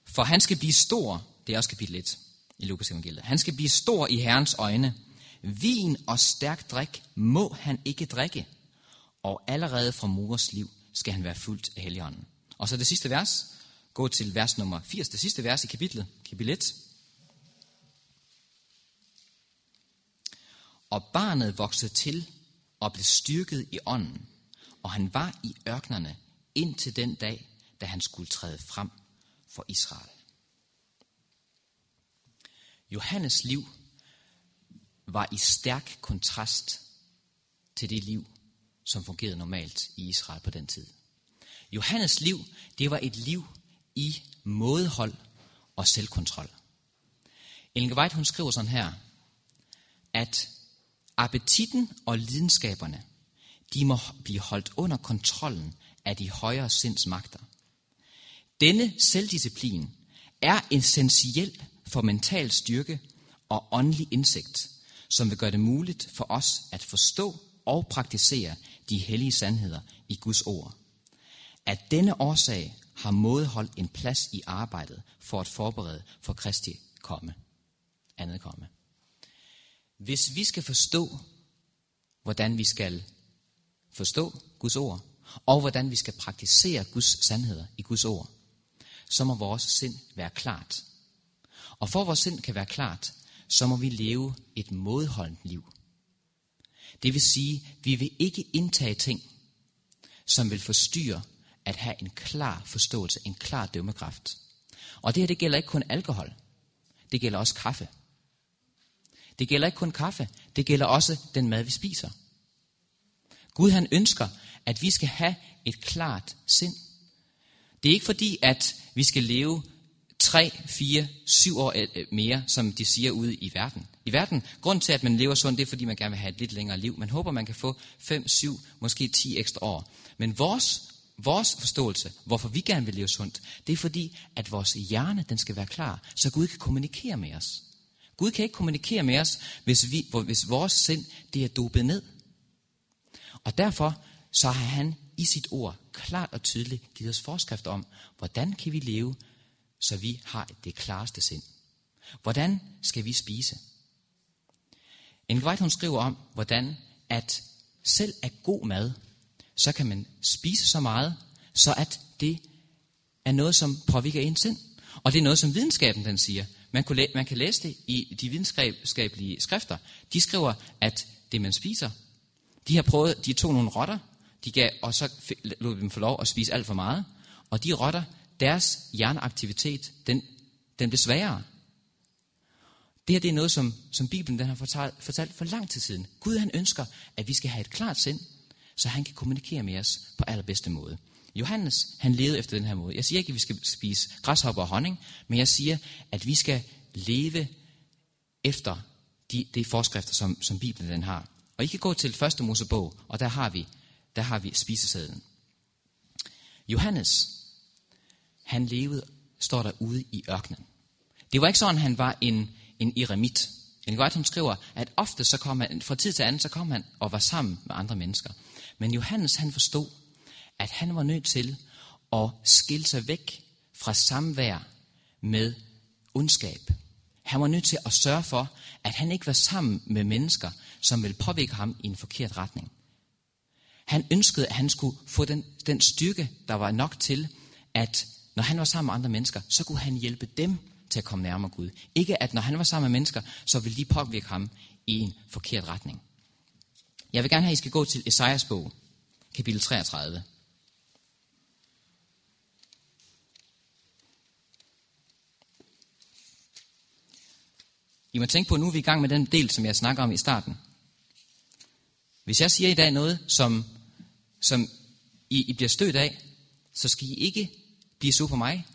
For han skal blive stor, det er også kapitel 1 i Lukas evangeliet. Han skal blive stor i Herrens øjne. Vin og stærk drik må han ikke drikke, og allerede fra mors liv skal han være fuldt af Helligånden. Og så det sidste vers. Gå til vers nummer 80, det sidste vers i kapitlet, kapitel 1. Og barnet voksede til og blev styrket i ånden, og han var i ørknerne indtil den dag, da han skulle træde frem for Israel. Johannes liv var i stærk kontrast til det liv, som fungerede normalt i Israel på den tid. Johannes liv, det var et liv i mådehold og selvkontrol. Ellen White, hun skriver sådan her, at appetitten og lidenskaberne, de må blive holdt under kontrollen af de højere sinds magter. Denne selvdisciplin er essentiel for mental styrke og åndelig indsigt, som vil gøre det muligt for os at forstå og praktisere de hellige sandheder i Guds ord. At denne årsag har modholdt en plads i arbejdet for at forberede for Kristi komme. Andet komme. Hvis vi skal forstå, hvordan vi skal forstå Guds ord, og hvordan vi skal praktisere Guds sandheder i Guds ord, så må vores sind være klart. Og for at vores sind kan være klart, så må vi leve et modholdent liv. Det vil sige, vi vil ikke indtage ting, som vil forstyrre at have en klar forståelse, en klar dømmekraft. Og det her, det gælder ikke kun alkohol. Det gælder også kaffe. Det gælder ikke kun kaffe, det gælder også den mad, vi spiser. Gud han ønsker, at vi skal have et klart sind. Det er ikke fordi, at vi skal leve 3, 4, 7 år øh, øh, mere, som de siger ude i verden. I verden, grund til, at man lever sundt, det er, fordi man gerne vil have et lidt længere liv. Man håber, man kan få 5, 7, måske 10 ekstra år. Men vores, vores forståelse, hvorfor vi gerne vil leve sundt, det er fordi, at vores hjerne, den skal være klar, så Gud kan kommunikere med os. Gud kan ikke kommunikere med os, hvis, vi, hvis vores sind det er dopet ned. Og derfor så har han i sit ord klart og tydeligt givet os forskrifter om, hvordan kan vi leve, så vi har det klareste sind. Hvordan skal vi spise? En White, hun skriver om, hvordan at selv af god mad, så kan man spise så meget, så at det er noget, som påvirker ens sind. Og det er noget, som videnskaben den siger. Man, kunne læ- man kan læse det i de videnskabelige skrifter. De skriver, at det man spiser, de har prøvet, de tog nogle rotter, de gav, og så lod dem få lov at spise alt for meget. Og de rotter, deres hjerneaktivitet, den, den blev sværere. Det her det er noget, som, som Bibelen den har fortalt, fortalt for lang tid siden. Gud han ønsker, at vi skal have et klart sind, så han kan kommunikere med os på allerbedste måde. Johannes, han levede efter den her måde. Jeg siger ikke, at vi skal spise græshopper og honning, men jeg siger, at vi skal leve efter de, de forskrifter, som, som Bibelen den har. Og I kan gå til første Mosebog, og der har vi, der har vi spisesedlen. Johannes, han levede, står der ude i ørkenen. Det var ikke sådan, han var en, en eremit. En godt, hun skriver, at ofte så kom han, fra tid til anden, så kom han og var sammen med andre mennesker. Men Johannes, han forstod, at han var nødt til at skille sig væk fra samvær med ondskab. Han var nødt til at sørge for, at han ikke var sammen med mennesker, som ville påvirke ham i en forkert retning. Han ønskede, at han skulle få den, den styrke, der var nok til, at når han var sammen med andre mennesker, så kunne han hjælpe dem til at komme nærmere Gud. Ikke at når han var sammen med mennesker, så ville de påvirke ham i en forkert retning. Jeg vil gerne have, at I skal gå til Esajas bog, kapitel 33. I må tænke på, at nu er vi i gang med den del, som jeg snakker om i starten. Hvis jeg siger i dag noget, som, som I, I bliver stødt af, så skal I ikke blive sure på mig.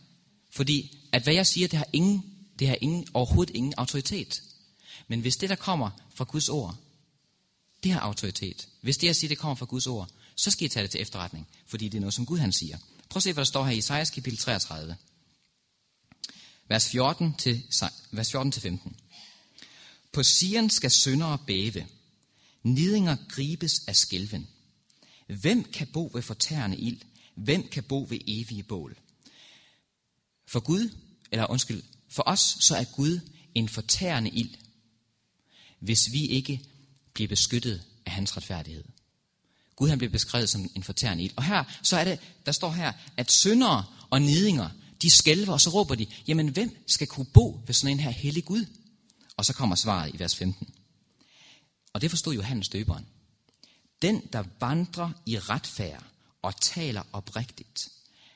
Fordi at hvad jeg siger, det har, ingen, det har ingen, overhovedet ingen autoritet. Men hvis det, der kommer fra Guds ord, det har autoritet. Hvis det, jeg siger, det kommer fra Guds ord, så skal I tage det til efterretning. Fordi det er noget, som Gud han siger. Prøv at se, hvad der står her i Isaias kapitel 33. Vers 14 til, vers 14 til 15. På Sion skal syndere bæve. Nidinger gribes af skælven. Hvem kan bo ved fortærende ild? Hvem kan bo ved evige bål? For Gud, eller undskyld, for os så er Gud en fortærende ild, hvis vi ikke bliver beskyttet af hans retfærdighed. Gud han bliver beskrevet som en fortærende ild. Og her, så er det, der står her, at syndere og nidinger, de skælver, og så råber de, jamen hvem skal kunne bo ved sådan en her hellig Gud? Og så kommer svaret i vers 15. Og det forstod Johannes døberen. Den, der vandrer i retfærd og taler oprigtigt,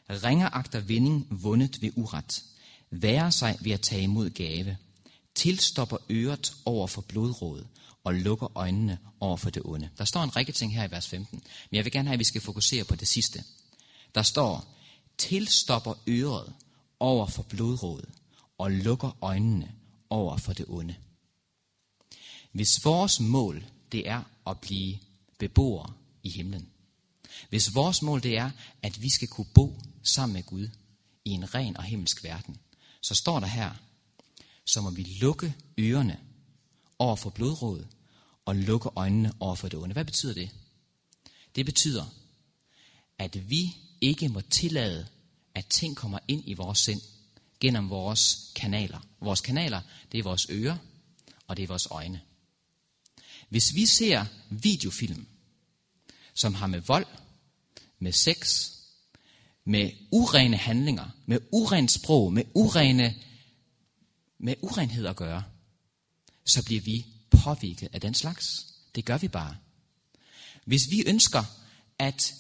ringer agter vinding vundet ved uret, værer sig ved at tage imod gave, tilstopper øret over for blodråd og lukker øjnene over for det onde. Der står en række ting her i vers 15, men jeg vil gerne have, at vi skal fokusere på det sidste. Der står, tilstopper øret over for blodråd og lukker øjnene over for det onde. Hvis vores mål det er at blive beboere i himlen, hvis vores mål det er, at vi skal kunne bo sammen med Gud i en ren og himmelsk verden, så står der her, så må vi lukke ørerne over for blodrådet og lukke øjnene over for det onde. Hvad betyder det? Det betyder, at vi ikke må tillade, at ting kommer ind i vores sind gennem vores kanaler. Vores kanaler, det er vores ører, og det er vores øjne. Hvis vi ser videofilm, som har med vold, med sex, med urene handlinger, med urent sprog, med urene med urenhed at gøre, så bliver vi påvirket af den slags. Det gør vi bare. Hvis vi ønsker at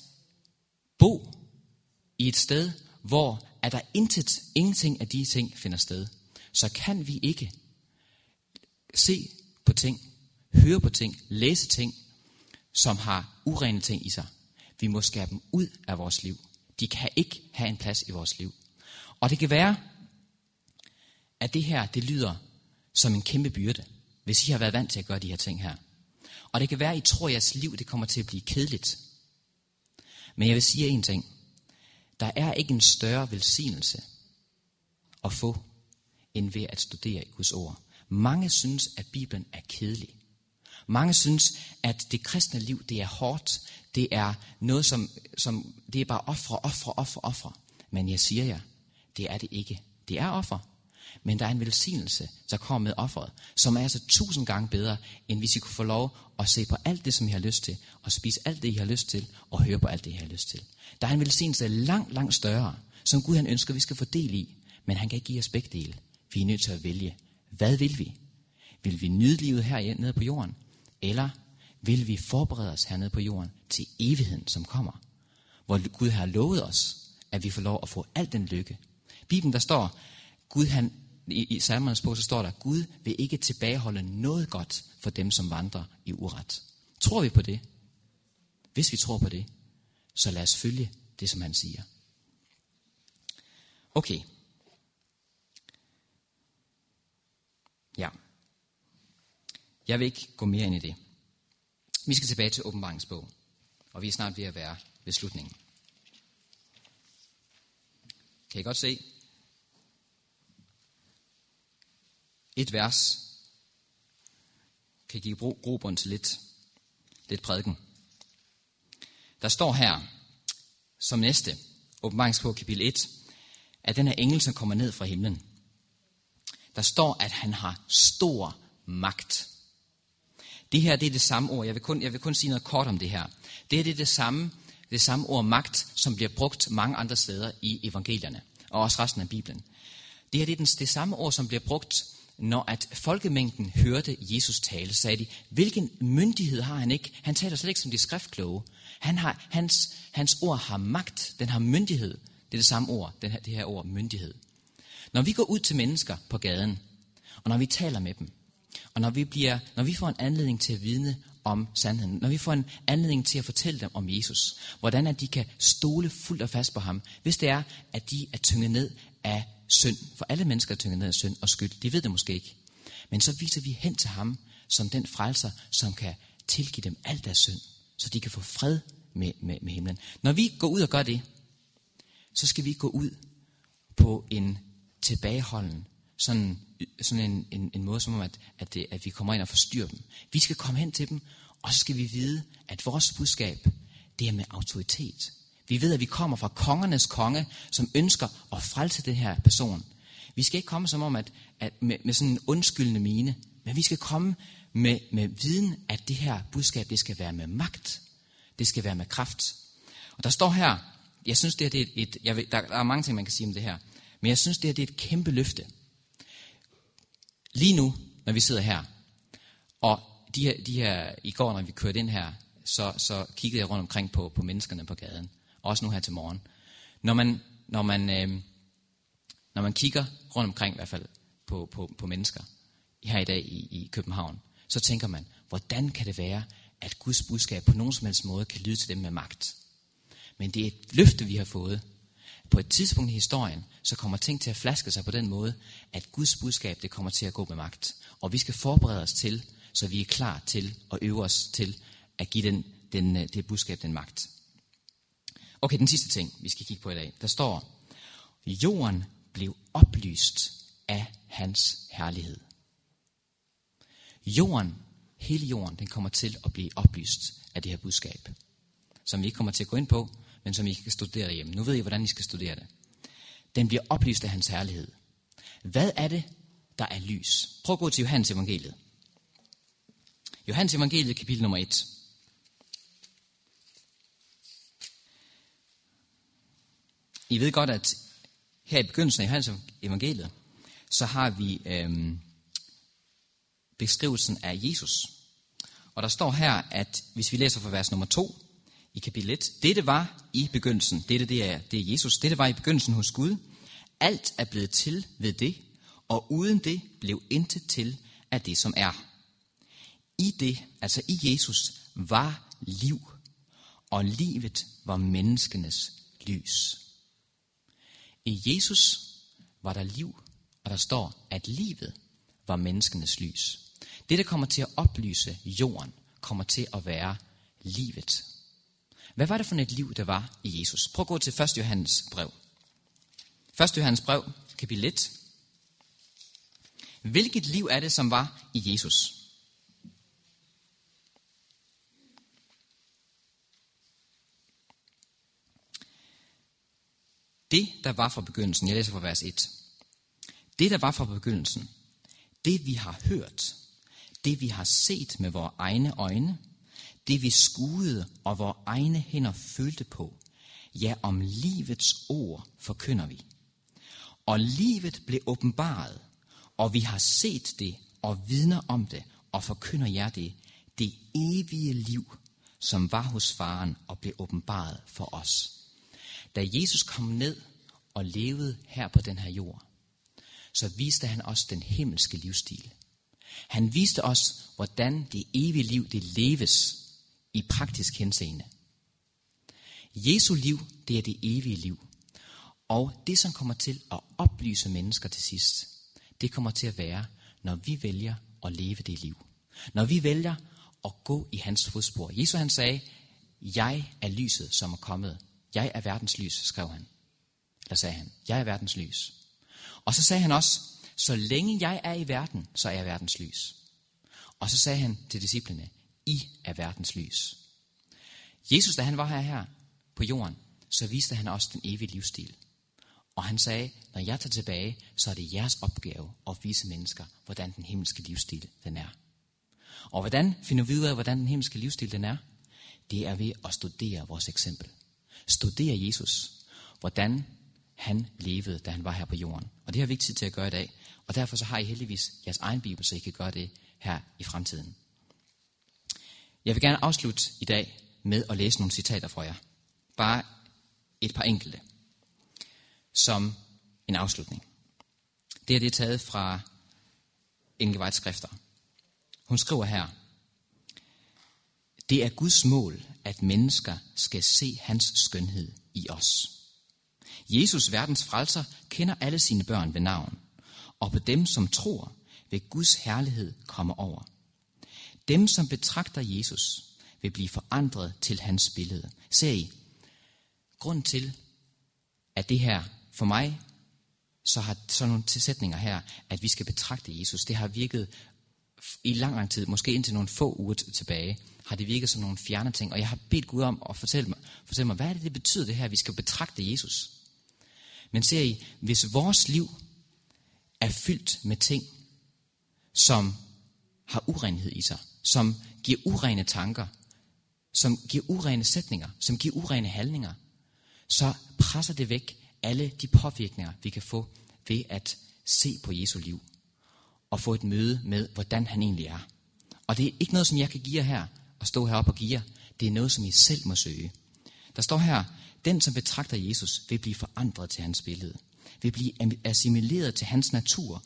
bo i et sted, hvor er der intet, ingenting af de ting finder sted, så kan vi ikke se på ting, høre på ting, læse ting, som har urene ting i sig. Vi må skære dem ud af vores liv. De kan ikke have en plads i vores liv. Og det kan være, at det her, det lyder som en kæmpe byrde, hvis I har været vant til at gøre de her ting her. Og det kan være, at I tror, at jeres liv det kommer til at blive kedeligt. Men jeg vil sige en ting. Der er ikke en større velsignelse at få, end ved at studere i Guds ord. Mange synes, at Bibelen er kedelig. Mange synes, at det kristne liv, det er hårdt. Det er noget, som, som det er bare ofre, ofre, ofre, ofre. Men jeg siger jer, det er det ikke. Det er offer. Men der er en velsignelse, der kommer med offeret, som er altså tusind gange bedre, end hvis I kunne få lov at se på alt det, som I har lyst til, og spise alt det, I har lyst til, og høre på alt det, I har lyst til. Der er en velsignelse langt, langt større, som Gud han ønsker, vi skal få del i. Men han kan ikke give os begge dele. Vi er nødt til at vælge. Hvad vil vi? Vil vi nyde livet her nede på jorden? Eller vil vi forberede os hernede på jorden til evigheden, som kommer? Hvor Gud har lovet os, at vi får lov at få al den lykke. Bibelen der står, Gud han, i, i salmernes bog, så står der, Gud vil ikke tilbageholde noget godt for dem, som vandrer i uret. Tror vi på det? Hvis vi tror på det, så lad os følge det, som han siger. Okay. Ja. Jeg vil ikke gå mere ind i det. Vi skal tilbage til åbenbaringsbog, og vi er snart ved at være ved slutningen. Kan I godt se? Et vers kan give grobund til lidt, lidt prædiken. Der står her, som næste, åbenbaringsbog kapitel 1, at den her engel, som kommer ned fra himlen, der står, at han har stor magt. Det her det er det samme ord. Jeg vil, kun, jeg vil kun sige noget kort om det her. Det her det er det samme, det samme ord magt, som bliver brugt mange andre steder i evangelierne, og også resten af Bibelen. Det her det er den, det samme ord, som bliver brugt, når at folkemængden hørte Jesus tale, sagde de, hvilken myndighed har han ikke? Han taler slet ikke som de skriftkloge. Han har, hans, hans ord har magt, den har myndighed. Det er det samme ord, den her, det her ord myndighed. Når vi går ud til mennesker på gaden, og når vi taler med dem, og når vi, bliver, når vi får en anledning til at vidne om sandheden, når vi får en anledning til at fortælle dem om Jesus, hvordan at de kan stole fuldt og fast på ham, hvis det er, at de er tynget ned af synd. For alle mennesker er tynget ned af synd og skyld. De ved det måske ikke. Men så viser vi hen til ham som den frelser, som kan tilgive dem alt deres synd, så de kan få fred med, med, med himlen. Når vi går ud og gør det, så skal vi gå ud på en tilbageholden, sådan, sådan en, en, en måde som om, at, at, det, at vi kommer ind og forstyrrer dem. Vi skal komme hen til dem, og så skal vi vide, at vores budskab, det er med autoritet. Vi ved, at vi kommer fra kongernes konge, som ønsker at frelse den her person. Vi skal ikke komme som om, at, at med, med sådan en undskyldende mine, men vi skal komme med, med viden, at det her budskab, det skal være med magt. Det skal være med kraft. Og der står her, jeg synes, det, her, det er et, jeg ved, der, der er mange ting, man kan sige om det her, men jeg synes, det her det er et kæmpe løfte. Lige nu, når vi sidder her, og de her, de her, i går, når vi kørte ind her, så, så kiggede jeg rundt omkring på, på menneskerne på gaden. Også nu her til morgen. Når man, når man, øh, når man kigger rundt omkring i hvert fald på, på, på mennesker her i dag i, i København, så tænker man, hvordan kan det være, at Guds budskab på nogen som helst måde kan lyde til dem med magt? Men det er et løfte, vi har fået. På et tidspunkt i historien, så kommer ting til at flaske sig på den måde, at Guds budskab det kommer til at gå med magt. Og vi skal forberede os til, så vi er klar til at øve os til at give den, den, øh, det budskab den magt. Okay, den sidste ting, vi skal kigge på i dag. Der står, jorden blev oplyst af hans herlighed. Jorden, hele jorden, den kommer til at blive oplyst af det her budskab, som vi ikke kommer til at gå ind på, men som I kan studere hjemme. Nu ved I, hvordan I skal studere det. Den bliver oplyst af hans herlighed. Hvad er det, der er lys? Prøv at gå til Johannes evangeliet. Johannes evangeliet, kapitel nummer 1. I ved godt, at her i begyndelsen af Johannes evangeliet, så har vi øhm, beskrivelsen af Jesus. Og der står her, at hvis vi læser fra vers nummer 2 i kapitel 1, dette var i begyndelsen, dette det er, det er Jesus, dette var i begyndelsen hos Gud. Alt er blevet til ved det, og uden det blev intet til af det, som er. I det, altså i Jesus, var liv, og livet var menneskenes lys. I Jesus var der liv, og der står, at livet var menneskenes lys. Det, der kommer til at oplyse jorden, kommer til at være livet. Hvad var det for et liv, der var i Jesus? Prøv at gå til 1. Johannes brev. 1. Johannes brev, kapitel 1. Hvilket liv er det, som var i Jesus? Det, der var fra begyndelsen, jeg læser fra vers 1. Det, der var fra begyndelsen, det vi har hørt, det vi har set med vores egne øjne, det vi skuede og vores egne hænder følte på, ja, om livets ord forkynder vi. Og livet blev åbenbaret, og vi har set det og vidner om det, og forkynder jer det, det evige liv, som var hos faren og blev åbenbaret for os. Da Jesus kom ned og levede her på den her jord, så viste han os den himmelske livsstil. Han viste os, hvordan det evige liv det leves i praktisk henseende. Jesu liv, det er det evige liv. Og det, som kommer til at oplyse mennesker til sidst, det kommer til at være, når vi vælger at leve det liv. Når vi vælger at gå i hans fodspor. Jesus han sagde, jeg er lyset, som er kommet. Jeg er verdens lys, skrev han. Eller sagde han, jeg er verdens lys. Og så sagde han også, så længe jeg er i verden, så er jeg verdens lys. Og så sagde han til disciplene, i er verdens lys. Jesus, da han var her, her på jorden, så viste han også den evige livsstil. Og han sagde, når jeg tager tilbage, så er det jeres opgave at vise mennesker, hvordan den himmelske livsstil den er. Og hvordan finder vi ud af, hvordan den himmelske livsstil den er? Det er ved at studere vores eksempel. Studere Jesus. Hvordan han levede, da han var her på jorden. Og det har vi ikke tid til at gøre i dag. Og derfor så har I heldigvis jeres egen bibel, så I kan gøre det her i fremtiden. Jeg vil gerne afslutte i dag med at læse nogle citater fra jer. Bare et par enkelte. Som en afslutning. Det er det taget fra Ingevejts skrifter. Hun skriver her, det er Guds mål, at mennesker skal se hans skønhed i os. Jesus, verdens frelser, kender alle sine børn ved navn, og på dem, som tror, vil Guds herlighed komme over. Dem, som betragter Jesus, vil blive forandret til hans billede. Ser I, grund til, at det her for mig, så har sådan nogle tilsætninger her, at vi skal betragte Jesus, det har virket i lang, lang tid, måske indtil nogle få uger tilbage, har det virket som nogle fjerne ting, og jeg har bedt Gud om at fortælle mig, fortælle mig hvad er det, det betyder det her, at vi skal betragte Jesus. Men ser I, hvis vores liv er fyldt med ting, som har urenhed i sig, som giver urene tanker, som giver urene sætninger, som giver urene handlinger, så presser det væk alle de påvirkninger, vi kan få ved at se på Jesu liv og få et møde med, hvordan han egentlig er. Og det er ikke noget, som jeg kan give jer her og stå heroppe og give jer. Det er noget, som I selv må søge. Der står her, den som betragter Jesus vil blive forandret til hans billede, vil blive assimileret til hans natur,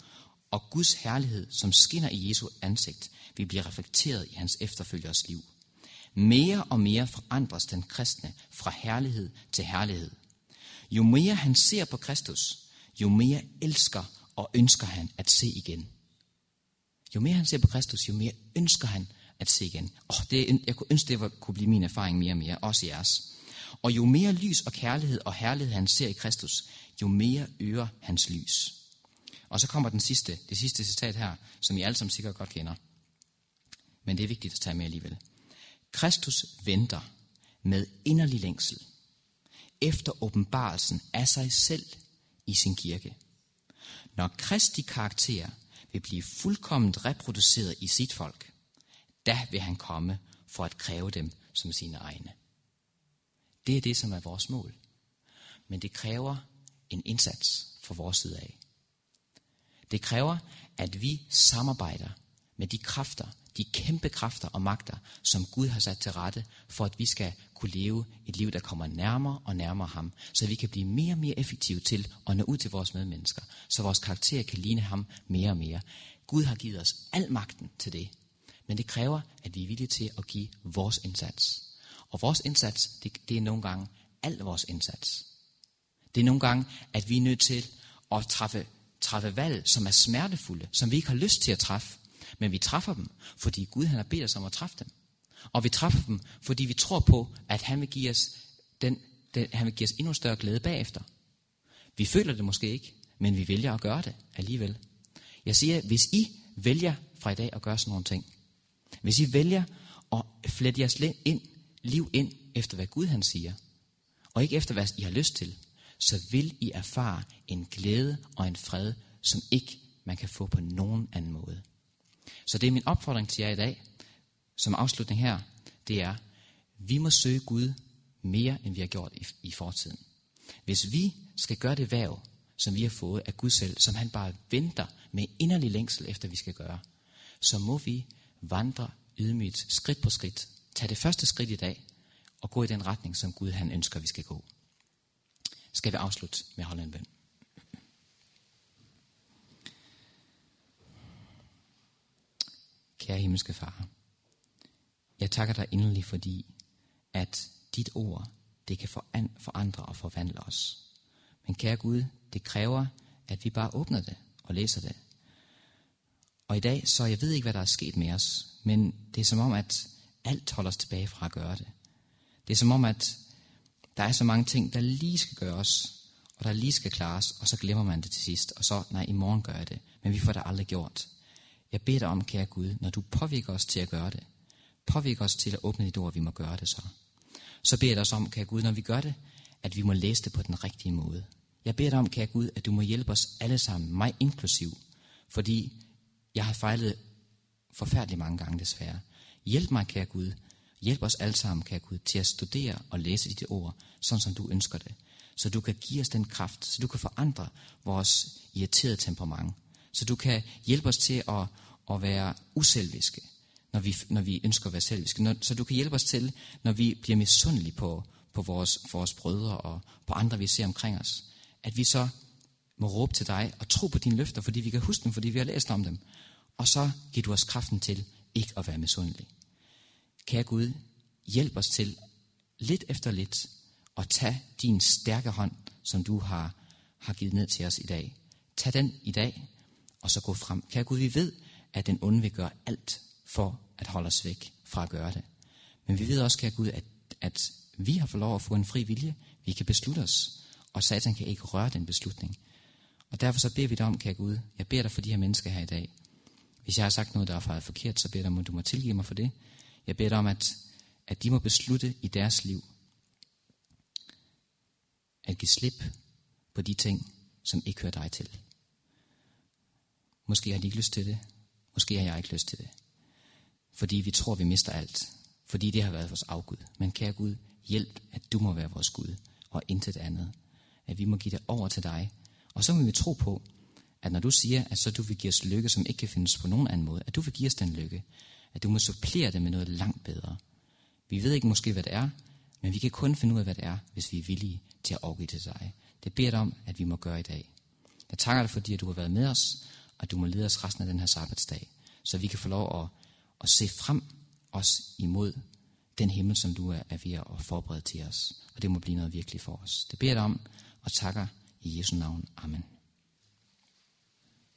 og Guds herlighed, som skinner i Jesu ansigt, vil blive reflekteret i hans efterfølgers liv. Mere og mere forandres den kristne fra herlighed til herlighed. Jo mere han ser på Kristus, jo mere elsker og ønsker han at se igen. Jo mere han ser på Kristus, jo mere ønsker han at se igen. Oh, det, jeg kunne ønske, det kunne blive min erfaring mere og mere, også jeres. Og jo mere lys og kærlighed og herlighed han ser i Kristus, jo mere øger hans lys. Og så kommer den sidste, det sidste citat her, som I alle sammen sikkert godt kender. Men det er vigtigt at tage med alligevel. Kristus venter med inderlig længsel efter åbenbarelsen af sig selv i sin kirke. Når Kristi karakter vil blive fuldkomment reproduceret i sit folk, da vil han komme for at kræve dem som sine egne. Det er det, som er vores mål. Men det kræver en indsats fra vores side af. Det kræver, at vi samarbejder med de kræfter, de kæmpe kræfter og magter, som Gud har sat til rette, for at vi skal kunne leve et liv, der kommer nærmere og nærmere ham, så vi kan blive mere og mere effektive til at nå ud til vores medmennesker, så vores karakter kan ligne ham mere og mere. Gud har givet os al magten til det, men det kræver, at vi er villige til at give vores indsats. Og vores indsats, det, det er nogle gange al vores indsats. Det er nogle gange, at vi er nødt til at træffe, træffe valg, som er smertefulde, som vi ikke har lyst til at træffe. Men vi træffer dem, fordi Gud han har bedt os om at træffe dem. Og vi træffer dem, fordi vi tror på, at han vil give os, den, den, han vil give os endnu større glæde bagefter. Vi føler det måske ikke, men vi vælger at gøre det alligevel. Jeg siger, hvis I vælger fra i dag at gøre sådan nogle ting, hvis I vælger at flette jeres ind, liv ind efter, hvad Gud han siger, og ikke efter, hvad I har lyst til, så vil I erfare en glæde og en fred, som ikke man kan få på nogen anden måde. Så det er min opfordring til jer i dag, som afslutning her, det er, vi må søge Gud mere, end vi har gjort i, i fortiden. Hvis vi skal gøre det værv, som vi har fået af Gud selv, som han bare venter med inderlig længsel efter, vi skal gøre, så må vi vandre ydmygt, skridt på skridt. Tag det første skridt i dag, og gå i den retning, som Gud han ønsker, vi skal gå. Skal vi afslutte med at holde en bøn? Kære himmelske far, jeg takker dig inderligt, fordi at dit ord, det kan forandre og forvandle os. Men kære Gud, det kræver, at vi bare åbner det og læser det. Og i dag, så jeg ved ikke, hvad der er sket med os, men det er som om, at alt holder os tilbage fra at gøre det. Det er som om, at der er så mange ting, der lige skal gøres, og der lige skal klares, og så glemmer man det til sidst, og så, nej, i morgen gør jeg det, men vi får det aldrig gjort. Jeg beder dig om, kære Gud, når du påvirker os til at gøre det, påvirker os til at åbne dit ord, vi må gøre det så. Så beder jeg dig også om, kære Gud, når vi gør det, at vi må læse det på den rigtige måde. Jeg beder dig om, kære Gud, at du må hjælpe os alle sammen, mig inklusiv, fordi jeg har fejlet forfærdeligt mange gange desværre. Hjælp mig, kære Gud. Hjælp os alle sammen, kære Gud, til at studere og læse dit ord, sådan som du ønsker det. Så du kan give os den kraft, så du kan forandre vores irriterede temperament. Så du kan hjælpe os til at, at være uselviske, når vi, når vi ønsker at være selviske. Når, så du kan hjælpe os til, når vi bliver misundelige på, på vores, vores brødre og på andre, vi ser omkring os. At vi så må råbe til dig og tro på dine løfter, fordi vi kan huske dem, fordi vi har læst om dem. Og så giver du os kraften til ikke at være misundelige. Kære Gud, hjælp os til lidt efter lidt at tage din stærke hånd, som du har, har givet ned til os i dag. Tag den i dag, og så gå frem. Kære Gud, vi ved, at den onde vil gøre alt for at holde os væk fra at gøre det. Men vi ved også, kære Gud, at, at vi har fået lov at få en fri vilje. Vi kan beslutte os, og Satan kan ikke røre den beslutning. Og derfor så beder vi dig om, kære Gud, jeg beder dig for de her mennesker her i dag. Hvis jeg har sagt noget, der er forkert, så beder jeg dig om, at du må tilgive mig for det. Jeg beder dig om, at, at de må beslutte i deres liv, at give slip på de ting, som ikke hører dig til. Måske har de ikke lyst til det. Måske har jeg ikke lyst til det. Fordi vi tror, vi mister alt. Fordi det har været vores afgud. Men kære Gud, hjælp, at du må være vores Gud, og intet andet. At vi må give det over til dig. Og så må vi tro på, at når du siger, at så du vil give os lykke, som ikke kan findes på nogen anden måde, at du vil give os den lykke, at du må supplere det med noget langt bedre. Vi ved ikke måske, hvad det er, men vi kan kun finde ud af, hvad det er, hvis vi er villige til at overgive til dig. Det beder dig om, at vi må gøre i dag. Jeg takker dig, fordi at du har været med os, og du må lede os resten af den her sabbatsdag, så vi kan få lov at, at se frem os imod den himmel, som du er, er ved at forberede til os. Og det må blive noget virkelig for os. Det beder jeg dig om, og takker i Jesu navn. Amen.